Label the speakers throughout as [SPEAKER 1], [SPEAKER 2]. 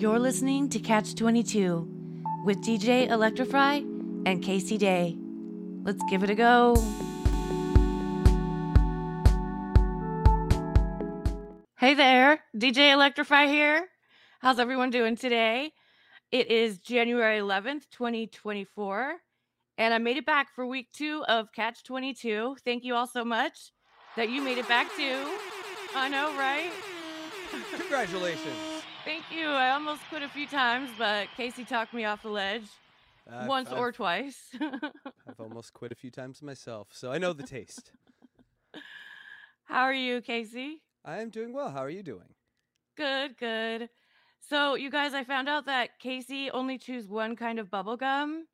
[SPEAKER 1] You're listening to Catch 22 with DJ Electra Fry and Casey Day. Let's give it a go. Hey there, DJ Electra Fry here. How's everyone doing today? It is January 11th, 2024, and I made it back for week two of Catch 22. Thank you all so much that you made it back too. I know, right?
[SPEAKER 2] Congratulations.
[SPEAKER 1] You. I almost quit a few times, but Casey talked me off the ledge
[SPEAKER 2] I've-
[SPEAKER 1] once
[SPEAKER 2] I've-
[SPEAKER 1] or twice.
[SPEAKER 2] I've almost quit a few times myself, so I know the taste.
[SPEAKER 1] How are you, Casey?
[SPEAKER 2] I am doing well. How are you doing?
[SPEAKER 1] Good, good. So, you guys, I found out that Casey only chews one kind of bubble gum,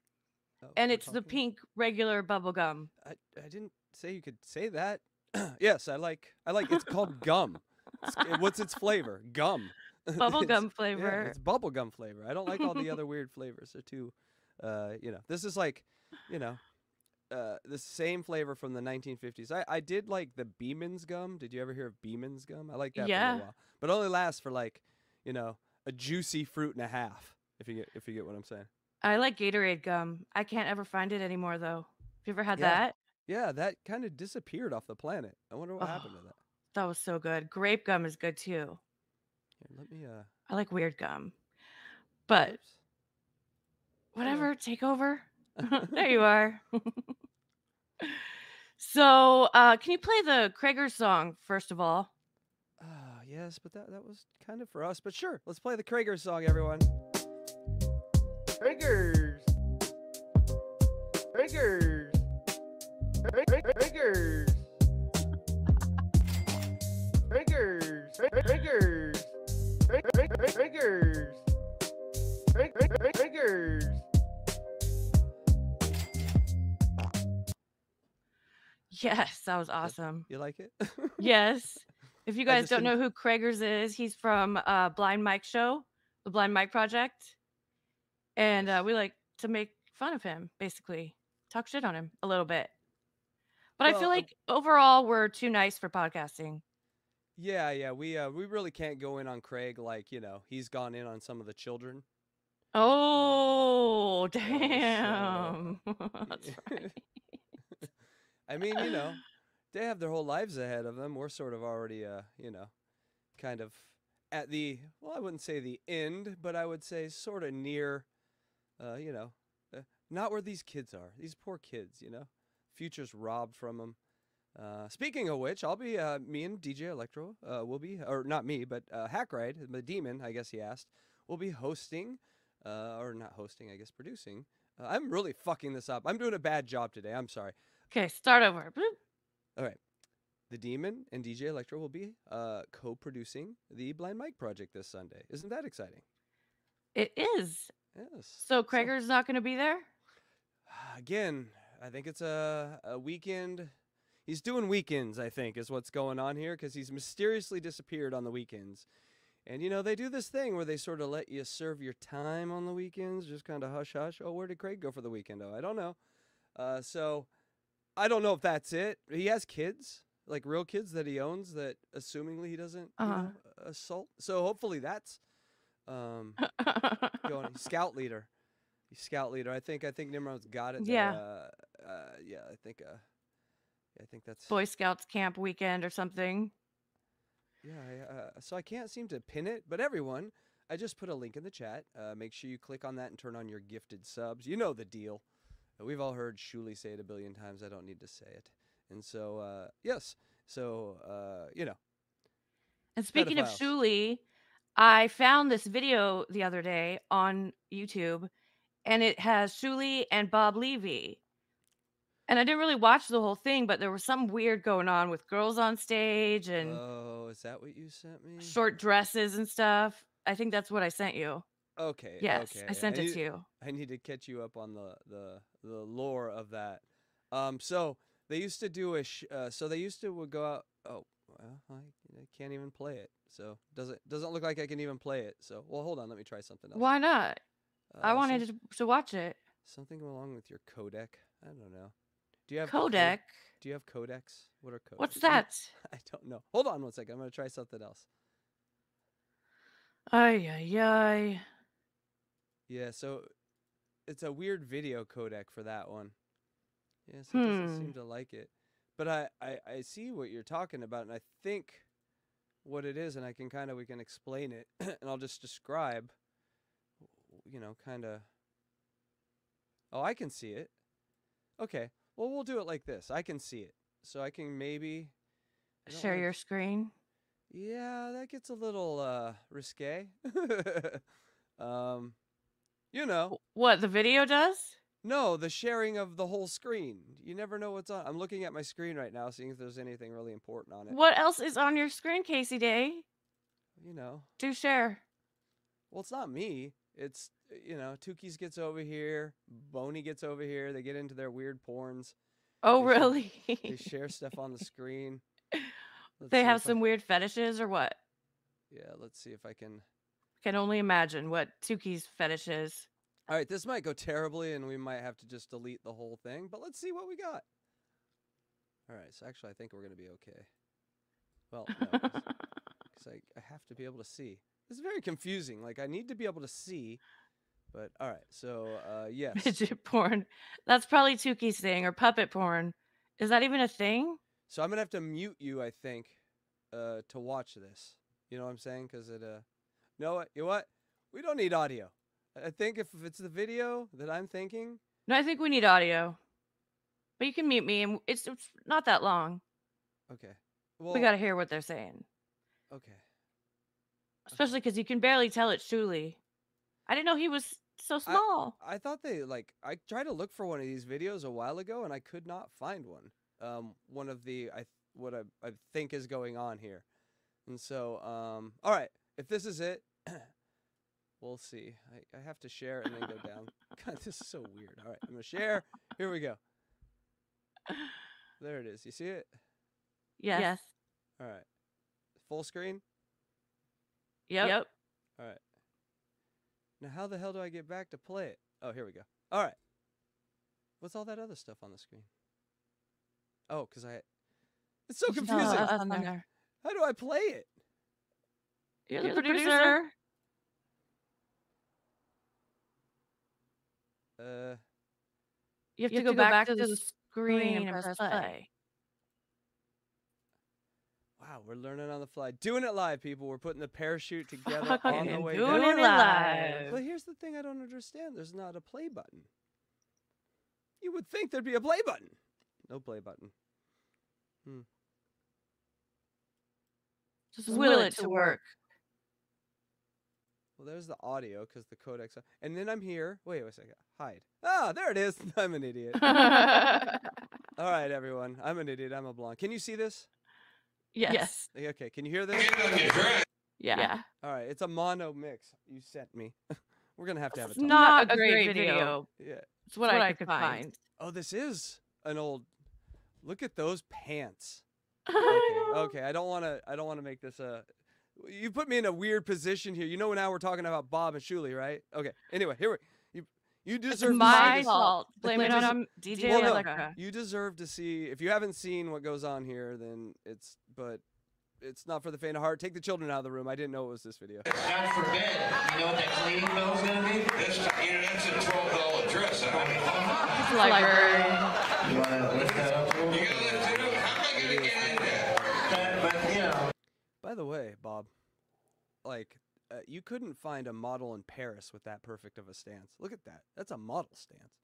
[SPEAKER 2] Oh,
[SPEAKER 1] and it's the pink regular bubble gum.
[SPEAKER 2] I, I didn't say you could say that. yes, I like. I like. It's called gum. It's- what's its flavor? Gum.
[SPEAKER 1] Bubble
[SPEAKER 2] It's-
[SPEAKER 1] gum
[SPEAKER 2] Yeah,
[SPEAKER 1] flavor.
[SPEAKER 2] it's bubble gum flavor. I don't like all the other weird flavors. They're too, uh, you know. This is like, you know, uh, the same flavor from the 1950s. I, I did like the Beeman's gum. Did you ever hear of Beeman's gum? I like that for a while, but only lasts for like, you know, a juicy fruit and a half. If you get if you get what I'm saying.
[SPEAKER 1] I like Gatorade gum. I can't ever find it anymore, though. Have you ever had
[SPEAKER 2] Yeah.
[SPEAKER 1] that?
[SPEAKER 2] Yeah, that kind of disappeared off the planet. I wonder what happened to that.
[SPEAKER 1] That was so good. Grape gum is good too.
[SPEAKER 2] Here, let me uh.
[SPEAKER 1] I like weird gum. But
[SPEAKER 2] oops.
[SPEAKER 1] whatever, take over. there you are. so, uh, can you play the Krager song first of all?
[SPEAKER 2] Ah, yes, but that that was kind of for us. But sure, let's play the Krager song, everyone. Kragers. Kragers. Kragers. Kragers. Kragers. Kragers. Kragers.
[SPEAKER 1] Yes, that was awesome.
[SPEAKER 2] You like it?
[SPEAKER 1] Yes. If you guys don't know who Kragers is, he's from uh, Blind Mike Show, the Blind Mike Project. And uh, we like to make fun of him, basically, talk shit on him a little bit. But I feel
[SPEAKER 2] Well, uh,
[SPEAKER 1] like overall, we're too nice for podcasting.
[SPEAKER 2] Yeah, yeah. We uh we really can't go in on Craig like, you know, he's gone in on some of the children.
[SPEAKER 1] Oh,
[SPEAKER 2] so, uh,
[SPEAKER 1] damn. That's right.
[SPEAKER 2] I mean, you know, they have their whole lives ahead of them. We're sort of already uh, you know, kind of at the well, I wouldn't say the end, but I would say sort of near uh, you know, uh, not where these kids are. These poor kids, you know. Future's robbed from them. Uh, speaking of which, I'll be uh, me and DJ Electra uh, will be, or not me, but uh, Hackride, the demon, I guess he asked, will be hosting, uh, or not hosting, I guess producing. Uh, I'm really fucking this up. I'm doing a bad job today. I'm sorry.
[SPEAKER 1] Okay, start over.
[SPEAKER 2] All right. The Demon and DJ Electra will be uh, co-producing the Blind Mike project this Sunday. Isn't that exciting?
[SPEAKER 1] It is.
[SPEAKER 2] Yes.
[SPEAKER 1] So Krager's not going to be there?
[SPEAKER 2] again, I think it's a, a weekend. He's doing weekends, I think, is what's going on here because he's mysteriously disappeared on the weekends. And, you know, they do this thing where they sort of let you serve your time on the weekends, just kind of hush hush. Oh, where did Craig go for the weekend? Oh, I don't know. Uh, so I don't know if that's it. He has kids, like real kids that he owns that assumingly he doesn't
[SPEAKER 1] Uh-huh.
[SPEAKER 2] know, assault. So hopefully that's um, going. Scout leader. Scout leader. I think I think Nimrod's got it.
[SPEAKER 1] Yeah.
[SPEAKER 2] Uh, uh, yeah, I think. I think that's.
[SPEAKER 1] Boy Scouts camp weekend or something.
[SPEAKER 2] Yeah. I, uh, so I can't seem to pin it, but everyone, I just put a link in the chat. Uh, make sure you click on that and turn on your gifted subs. You know the deal. Uh, We've all heard Shuli say it a billion times. I don't need to say it. And so, uh, yes. So, uh, you know.
[SPEAKER 1] And speaking of Shuli, I found this video the other day on YouTube, and it has Shuli and Bob Levy. And I didn't really watch the whole thing, but there was something weird going on with girls on stage and
[SPEAKER 2] Oh, is that what you sent me?
[SPEAKER 1] short dresses and stuff. I think that's what I sent you.
[SPEAKER 2] Okay.
[SPEAKER 1] Yes,
[SPEAKER 2] okay.
[SPEAKER 1] I sent it
[SPEAKER 2] need-
[SPEAKER 1] to you.
[SPEAKER 2] I need to catch you up on the the the lore of that. Um, so they used to do a sh- uh, so they used to would go out. Oh, well, I, I can't even play it. So doesn't doesn't look like I can even play it. So well, hold on, let me try something else.
[SPEAKER 1] Why not? I
[SPEAKER 2] Uh,
[SPEAKER 1] wanted
[SPEAKER 2] some-
[SPEAKER 1] to, to watch it.
[SPEAKER 2] something along with your codec. I don't know. Do you have
[SPEAKER 1] Codec.
[SPEAKER 2] do you have codecs? What are codecs?
[SPEAKER 1] What's that?
[SPEAKER 2] I don't know. Hold on one second. I'm gonna try something else.
[SPEAKER 1] Ay, ay, ay.
[SPEAKER 2] Yeah, so it's a weird video codec for that one. Yes, it doesn't
[SPEAKER 1] Hmm.
[SPEAKER 2] seem to like it. But I, I, I see what you're talking about, and I think what it is, and I can kind of we can explain it, and I'll just describe. You know, kind of. Oh, I can see it. Okay, well we'll do it like this. I can see it, so I can maybe. I
[SPEAKER 1] Share
[SPEAKER 2] wanna
[SPEAKER 1] your screen.
[SPEAKER 2] yeah, that gets a little uh risque. um, you know,
[SPEAKER 1] What the video does?
[SPEAKER 2] no, the sharing of the whole screen. You never know what's on. I'm looking at my screen right now, seeing if there's anything really important on it.
[SPEAKER 1] What else is on your screen, Casey Day?
[SPEAKER 2] You know,
[SPEAKER 1] Do share.
[SPEAKER 2] well, it's not me. It's you know, Tukis gets over here, Boney gets over here. They get into their weird porns.
[SPEAKER 1] Oh,
[SPEAKER 2] They share-
[SPEAKER 1] really?
[SPEAKER 2] They share stuff on the screen. Let's
[SPEAKER 1] they have
[SPEAKER 2] if I-
[SPEAKER 1] some weird fetishes or what?
[SPEAKER 2] yeah, let's see if I can.
[SPEAKER 1] Can only imagine what Tuki's fetish is.
[SPEAKER 2] All right, this might go terribly, and we might have to just delete the whole thing. But let's see what we got. All right, so actually, I think we're gonna be okay. Well, no, because I, I have to be able to see. This is very confusing. Like I need to be able to see, but all right. So uh, yes,
[SPEAKER 1] Midget porn. That's probably Tuki's thing or puppet porn. Is that even a thing?
[SPEAKER 2] so I'm gonna have to mute you, I think, uh, to watch this. You know what I'm saying? Because it uh, no, what you know what? We don't need audio. I- think if, it's the video that I'm thinking,
[SPEAKER 1] No, I think we need audio. But you can mute me, and it's, it's not that long.
[SPEAKER 2] okay. Well,
[SPEAKER 1] we got to hear what they're saying,
[SPEAKER 2] okay.
[SPEAKER 1] especially because you can barely tell it's Shuli. I didn't know he was so small.
[SPEAKER 2] I thought they like I tried to look for one of these videos a while ago and I could not find one. Um, one of the I what I, I think is going on here, and so um, all right, if this is it, we'll see. I, I have to share and then go down. God, this is so weird. All right, I'm gonna share. Here we go. There it is. You see it?
[SPEAKER 1] Yes. yes.
[SPEAKER 2] All right. Full screen.
[SPEAKER 1] Yep. Yep.
[SPEAKER 2] All right. Now, how the hell do I get back to play it? Oh, here we go. All right. What's all that other stuff on the screen? Oh, because I. It's so confusing.
[SPEAKER 1] tell us on there.
[SPEAKER 2] How do I play it?
[SPEAKER 1] You're,
[SPEAKER 2] You're
[SPEAKER 1] the
[SPEAKER 2] the
[SPEAKER 1] producer.
[SPEAKER 2] Uh,
[SPEAKER 1] You have, to, go, back, to the screen and press play.
[SPEAKER 2] Wow, we're learning on the fly. Doing it live, people. We're putting the parachute together on the
[SPEAKER 1] Fucking
[SPEAKER 2] way
[SPEAKER 1] doing
[SPEAKER 2] down.
[SPEAKER 1] it live.
[SPEAKER 2] But here's the thing I don't understand. There's not a play button. You would think there'd be a play button. No play button. Hmm.
[SPEAKER 1] Just will it to work.
[SPEAKER 2] Well, there's the audio because the codecs. And then I'm here. Wait a second. Hide. Ah, there it is. I'm an idiot. All right, everyone. I'm an idiot. I'm a blonde. Can you see this?
[SPEAKER 1] Yes.
[SPEAKER 2] Okay, Okay. Can you hear this?
[SPEAKER 1] Yeah. yeah.
[SPEAKER 2] All right. It's a mono mix. You sent me. We're gonna have to have a
[SPEAKER 1] It's
[SPEAKER 2] talk.
[SPEAKER 1] not a great video.
[SPEAKER 2] Yeah.
[SPEAKER 1] It's what, I, could find.
[SPEAKER 2] Oh, this is an old. Look at those pants. Okay. Okay. I don't want to. I don't want to make this a. You put me in a weird position here. You know now we're talking about Bob and Shuli, right? Okay. Anyway, here we. You you
[SPEAKER 1] It's
[SPEAKER 2] deserve to
[SPEAKER 1] my fault. Blame it on DJ
[SPEAKER 2] Well, no, You deserve to see. If you haven't seen what goes on here, then it's. But it's not for the faint of heart. Take the children out of the room. I didn't know it was this video.
[SPEAKER 3] God forbid, you know what that cleaning bill's gonna be?
[SPEAKER 4] That's, you know, that's a twelve dollar dress. I mean,
[SPEAKER 1] It's library.
[SPEAKER 3] You wanna lift that up
[SPEAKER 4] you gotta lift it up. How am I gonna get in there?
[SPEAKER 3] But, but, you know,
[SPEAKER 2] By the way, Bob, like uh, you couldn't find a model in Paris with that perfect of a stance. Look at that. That's a model stance.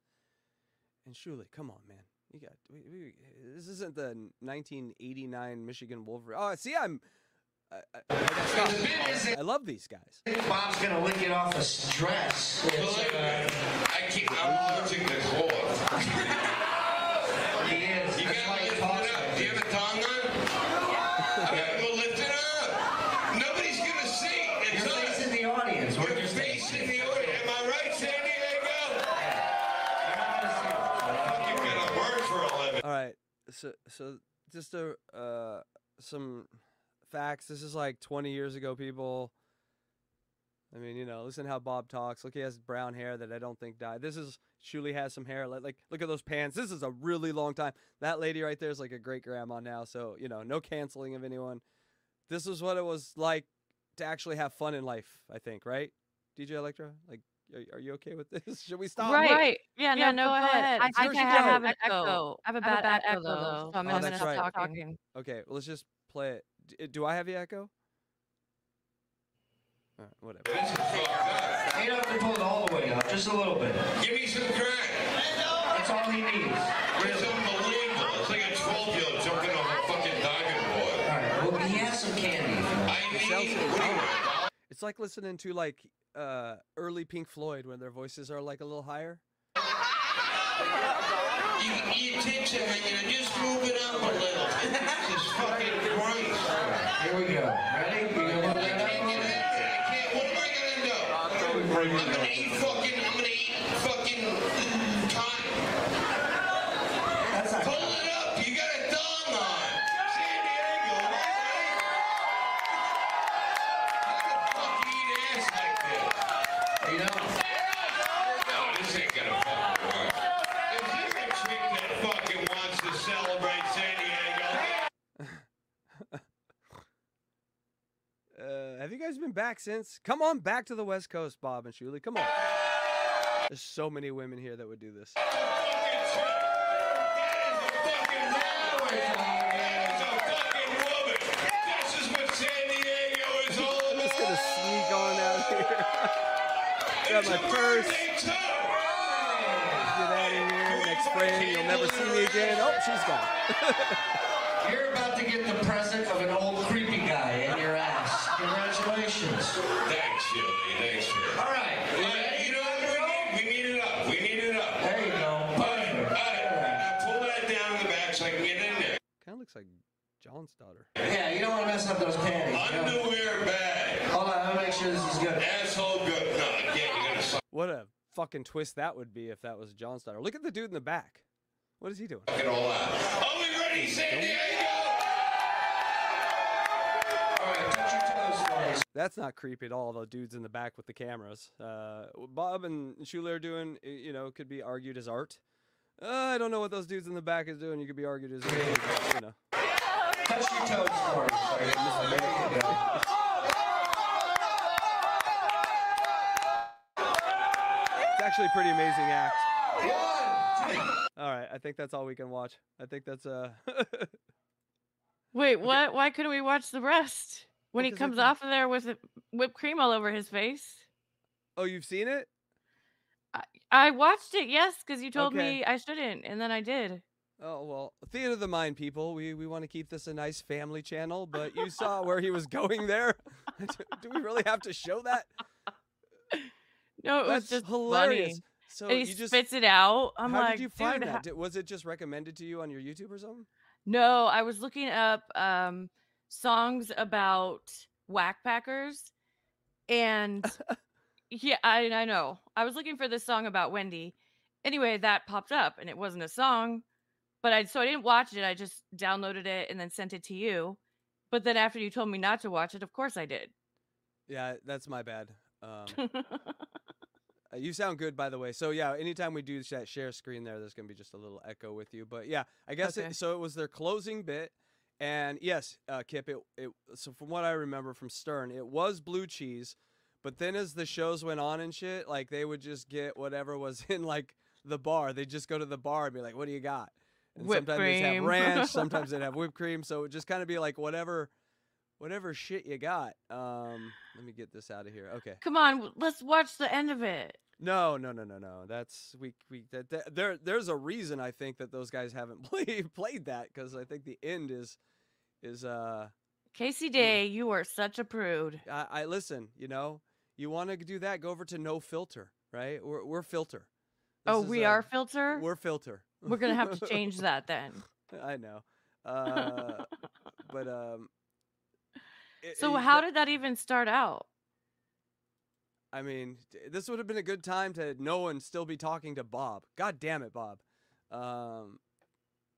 [SPEAKER 2] And Shuli, come on, man. You got we, we, this isn't the 1989 Michigan Wolverine. Oh, see, I'm. I, I, I, gotta. I love these guys.
[SPEAKER 3] Bob's gonna lick it off his dress. It's,
[SPEAKER 4] Believe me,
[SPEAKER 3] uh,
[SPEAKER 4] I keep, I'm allergic to cloth.
[SPEAKER 3] he is.
[SPEAKER 4] You gotta
[SPEAKER 3] why he
[SPEAKER 4] lift
[SPEAKER 3] talks
[SPEAKER 4] it up.
[SPEAKER 3] like
[SPEAKER 4] Do you have a tongue
[SPEAKER 2] So so just a uh some facts. This is like 20 years ago, people. I mean, you know, listen how Bob talks. Look, he has brown hair that I don't think died. This is Shuli has some hair. Like, like look at those pants. This is a really long time. That lady right there is like a great grandma now. So you know, no canceling of anyone. This is what it was like to actually have fun in life. I think, right, DJ Electra? Like, are, are you okay with this? Should we stop?
[SPEAKER 1] Right. right. Yeah, no,
[SPEAKER 5] Yeah,
[SPEAKER 1] no,
[SPEAKER 5] go
[SPEAKER 1] go
[SPEAKER 5] ahead.
[SPEAKER 1] ahead.
[SPEAKER 5] I
[SPEAKER 1] I
[SPEAKER 5] think
[SPEAKER 1] think I
[SPEAKER 2] I have
[SPEAKER 1] have
[SPEAKER 2] an
[SPEAKER 1] an echo. I have a bad echo, though, so I'm
[SPEAKER 2] Oh,
[SPEAKER 1] gonna stop
[SPEAKER 2] right.
[SPEAKER 1] talking.
[SPEAKER 2] Okay, well, let's just play it. Uh, do I have the echo? All right, whatever.
[SPEAKER 4] This up.
[SPEAKER 3] You don't have to pull it all the way up, just a little bit.
[SPEAKER 4] Give me some crack.
[SPEAKER 3] That's all he needs.
[SPEAKER 4] It's unbelievable. It's like a 12 year old jumping off a fucking diving board.
[SPEAKER 3] All right. Well, he has some candy.
[SPEAKER 4] I
[SPEAKER 2] It
[SPEAKER 4] need.
[SPEAKER 2] sounds
[SPEAKER 4] what do you want?
[SPEAKER 2] It's like listening to like uh early Pink Floyd when their voices are like a little higher.
[SPEAKER 4] You, you take some and you just move it up a little. Jesus fucking Christ.
[SPEAKER 3] Here we go. Ready? You gonna
[SPEAKER 4] I can't get in. I can't. What am I gonna do? I'm gonna eat fucking.
[SPEAKER 2] Guys been back since? Come on back to the West Coast, Bob and Shuli. Come on. There's so many women here that would do this.
[SPEAKER 4] fucking chick. A fucking woman. That is a fucking woman. This is what San Diego is all
[SPEAKER 2] I'm just gonna sneak on out here. Grab
[SPEAKER 4] It's
[SPEAKER 2] my
[SPEAKER 4] a
[SPEAKER 2] purse.
[SPEAKER 4] birthday too.
[SPEAKER 2] Get out of here. Next friend, you'll never see me again. Oh, she's gone.
[SPEAKER 3] You're about to get the present of an old creepy guy in your ass. Congratulations.
[SPEAKER 4] Thanks, Shirley. Thanks, Shirley.
[SPEAKER 3] All right. You
[SPEAKER 4] All right,
[SPEAKER 3] ready?
[SPEAKER 4] you know what we need? We need it up. We need it up.
[SPEAKER 3] There you go.
[SPEAKER 4] All right, all right. Now pull that down in the back so I can get in there.
[SPEAKER 2] Kind of looks like John's daughter.
[SPEAKER 3] Yeah, you don't want to mess up those panties. you know?
[SPEAKER 4] Underwear bag.
[SPEAKER 3] Hold on, I'm gonna make sure this is good.
[SPEAKER 4] Asshole good. No, again, you're gonna suck
[SPEAKER 2] What a fucking twist that would be if that was John's daughter. Look at the dude in the back. What is he doing?
[SPEAKER 4] it all out. Are we ready, San Diego?
[SPEAKER 2] That's not creepy at all. The dudes in the back with the cameras. Uh, Bob and Shuli are doing, you know, could be argued as art. Uh, I don't know what those dudes in the back is doing. You could be argued as, you know. It's actually pretty amazing act. All right, I think that's all we can watch. I think that's uh.
[SPEAKER 1] Wait, what? Why couldn't we watch the rest? When he
[SPEAKER 2] Because I
[SPEAKER 1] comes off of there with whipped cream all over his face.
[SPEAKER 2] oh, you've seen it?
[SPEAKER 1] I watched it, yes, because you told
[SPEAKER 2] Okay.
[SPEAKER 1] me I shouldn't, and then I did.
[SPEAKER 2] Oh well, theater of the mind, people. We we want to keep this a nice family channel, but you saw where he was going there. Do we really have to show that?
[SPEAKER 1] No, it
[SPEAKER 2] That's
[SPEAKER 1] was just
[SPEAKER 2] hilarious.
[SPEAKER 1] funny.
[SPEAKER 2] So
[SPEAKER 1] and he
[SPEAKER 2] you just
[SPEAKER 1] spits it out. I'm
[SPEAKER 2] how
[SPEAKER 1] like,
[SPEAKER 2] did you find
[SPEAKER 1] dude,
[SPEAKER 2] that? Did, was it just recommended to you on your YouTube or something?
[SPEAKER 1] No, I was looking up um songs about Wack Packers, and yeah, I I know. I was looking for this song about Wendy. Anyway, that popped up and it wasn't a song, but I so I didn't watch it. I just downloaded it and then sent it to you. But then after you told me not to watch it, of course I did.
[SPEAKER 2] Yeah, that's my bad. Um, uh, you sound good, by the way. So yeah, anytime we do that share screen there, there's gonna be just a little echo with you. But yeah, I guess
[SPEAKER 1] Okay.
[SPEAKER 2] it, so. It was their closing bit, and yes, uh, Kip. It it. So from what I remember from Stern, it was blue cheese. But then as the shows went on and shit, like they would just get whatever was in like the bar. They'd just go to the bar and be like, "What do you got?" And
[SPEAKER 1] Whipped
[SPEAKER 2] sometimes they'd have ranch, sometimes they'd have whipped cream. So it would just kind of be like whatever, whatever shit you got. Um, let me get this out of here. Okay.
[SPEAKER 1] Come on, let's watch the end of it.
[SPEAKER 2] No, no, no, no, no. That's we we that, that there there's a reason I think that those guys haven't played played that because I think the end is is uh
[SPEAKER 1] Casey Day, you are such a prude.
[SPEAKER 2] I, I listen. You know, you want to do that? Go over to no filter, right? We're we're filter. This
[SPEAKER 1] oh, we
[SPEAKER 2] uh,
[SPEAKER 1] are filter.
[SPEAKER 2] We're filter.
[SPEAKER 1] We're gonna have to change that then.
[SPEAKER 2] I know. Uh, but um. It-
[SPEAKER 1] So
[SPEAKER 2] it-
[SPEAKER 1] how did that even start out?
[SPEAKER 2] I mean, this would have been a good time to know and still be talking to Bob. God damn it, Bob. Um,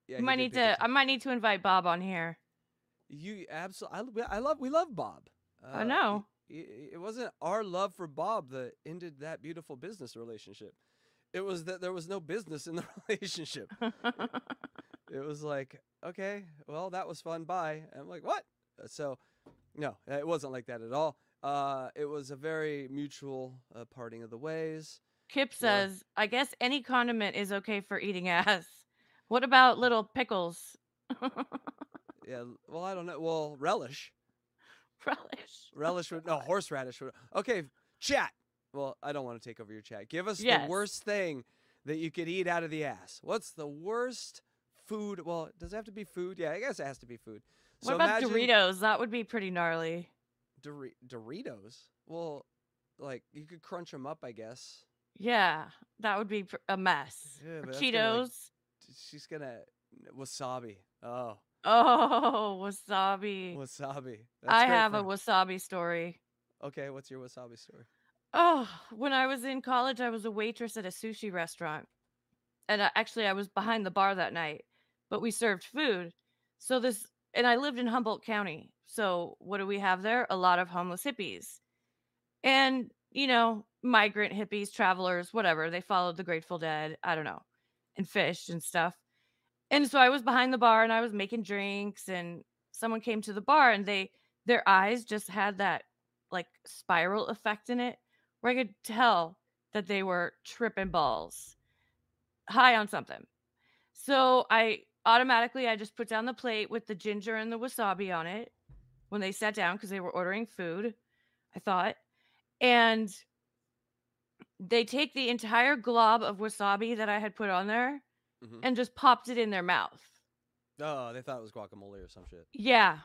[SPEAKER 2] yeah, he
[SPEAKER 1] might need to. I might need to invite Bob on here.
[SPEAKER 2] You absolutely. I, I love. We love Bob.
[SPEAKER 1] I
[SPEAKER 2] Uh,
[SPEAKER 1] know.
[SPEAKER 2] i- i- It wasn't our love for Bob that ended that beautiful business relationship. It was that there was no business in the relationship. It was like, okay, well, that was fun. Bye. And I'm like, what? Uh, So, no, it wasn't like that at all. Uh, it was a very mutual uh, parting of the ways.
[SPEAKER 1] Kip
[SPEAKER 2] Yeah.
[SPEAKER 1] says, I guess any condiment is okay for eating ass. What about little pickles?
[SPEAKER 2] Yeah. Well, I don't know. Well, relish.
[SPEAKER 1] Relish.
[SPEAKER 2] Relish would no horseradish would. Okay, chat. Well, I don't want to take over your chat. Give us
[SPEAKER 1] Yes.
[SPEAKER 2] the worst thing that you could eat out of the ass. What's the worst food? Well, does it have to be food? Yeah, I guess it has to be food.
[SPEAKER 1] What
[SPEAKER 2] So
[SPEAKER 1] about Doritos? That would be pretty gnarly.
[SPEAKER 2] Dori- Doritos. Well, like you could crunch them up, I guess.
[SPEAKER 1] Yeah, that would be pr- a mess.
[SPEAKER 2] Yeah, that's gonna, like,
[SPEAKER 1] Cheetos.
[SPEAKER 2] She's gonna wasabi. Oh,
[SPEAKER 1] Oh, wasabi.
[SPEAKER 2] wasabi. That's
[SPEAKER 1] I have a wasabi story.
[SPEAKER 2] Okay, what's your wasabi story?
[SPEAKER 1] Oh, when I was in college, I was a waitress at a sushi restaurant. And I, actually, I was behind the bar that night, but we served food. So this, and I lived in Humboldt County. So what do we have there? A lot of homeless hippies. And, you know, migrant hippies, travelers, whatever. They followed the Grateful Dead, I don't know, and fished and stuff. And so I was behind the bar and I was making drinks and someone came to the bar and they their eyes just had that like spiral effect in it where I could tell that they were tripping balls, high on something. So I automatically I just put down the plate with the ginger and the wasabi on it when they sat down because they were ordering food. I thought, and they take the entire glob of wasabi that I had put on there
[SPEAKER 2] Mhm.
[SPEAKER 1] and just popped it in their mouth.
[SPEAKER 2] Oh, they thought it was guacamole or some shit.
[SPEAKER 1] Yeah.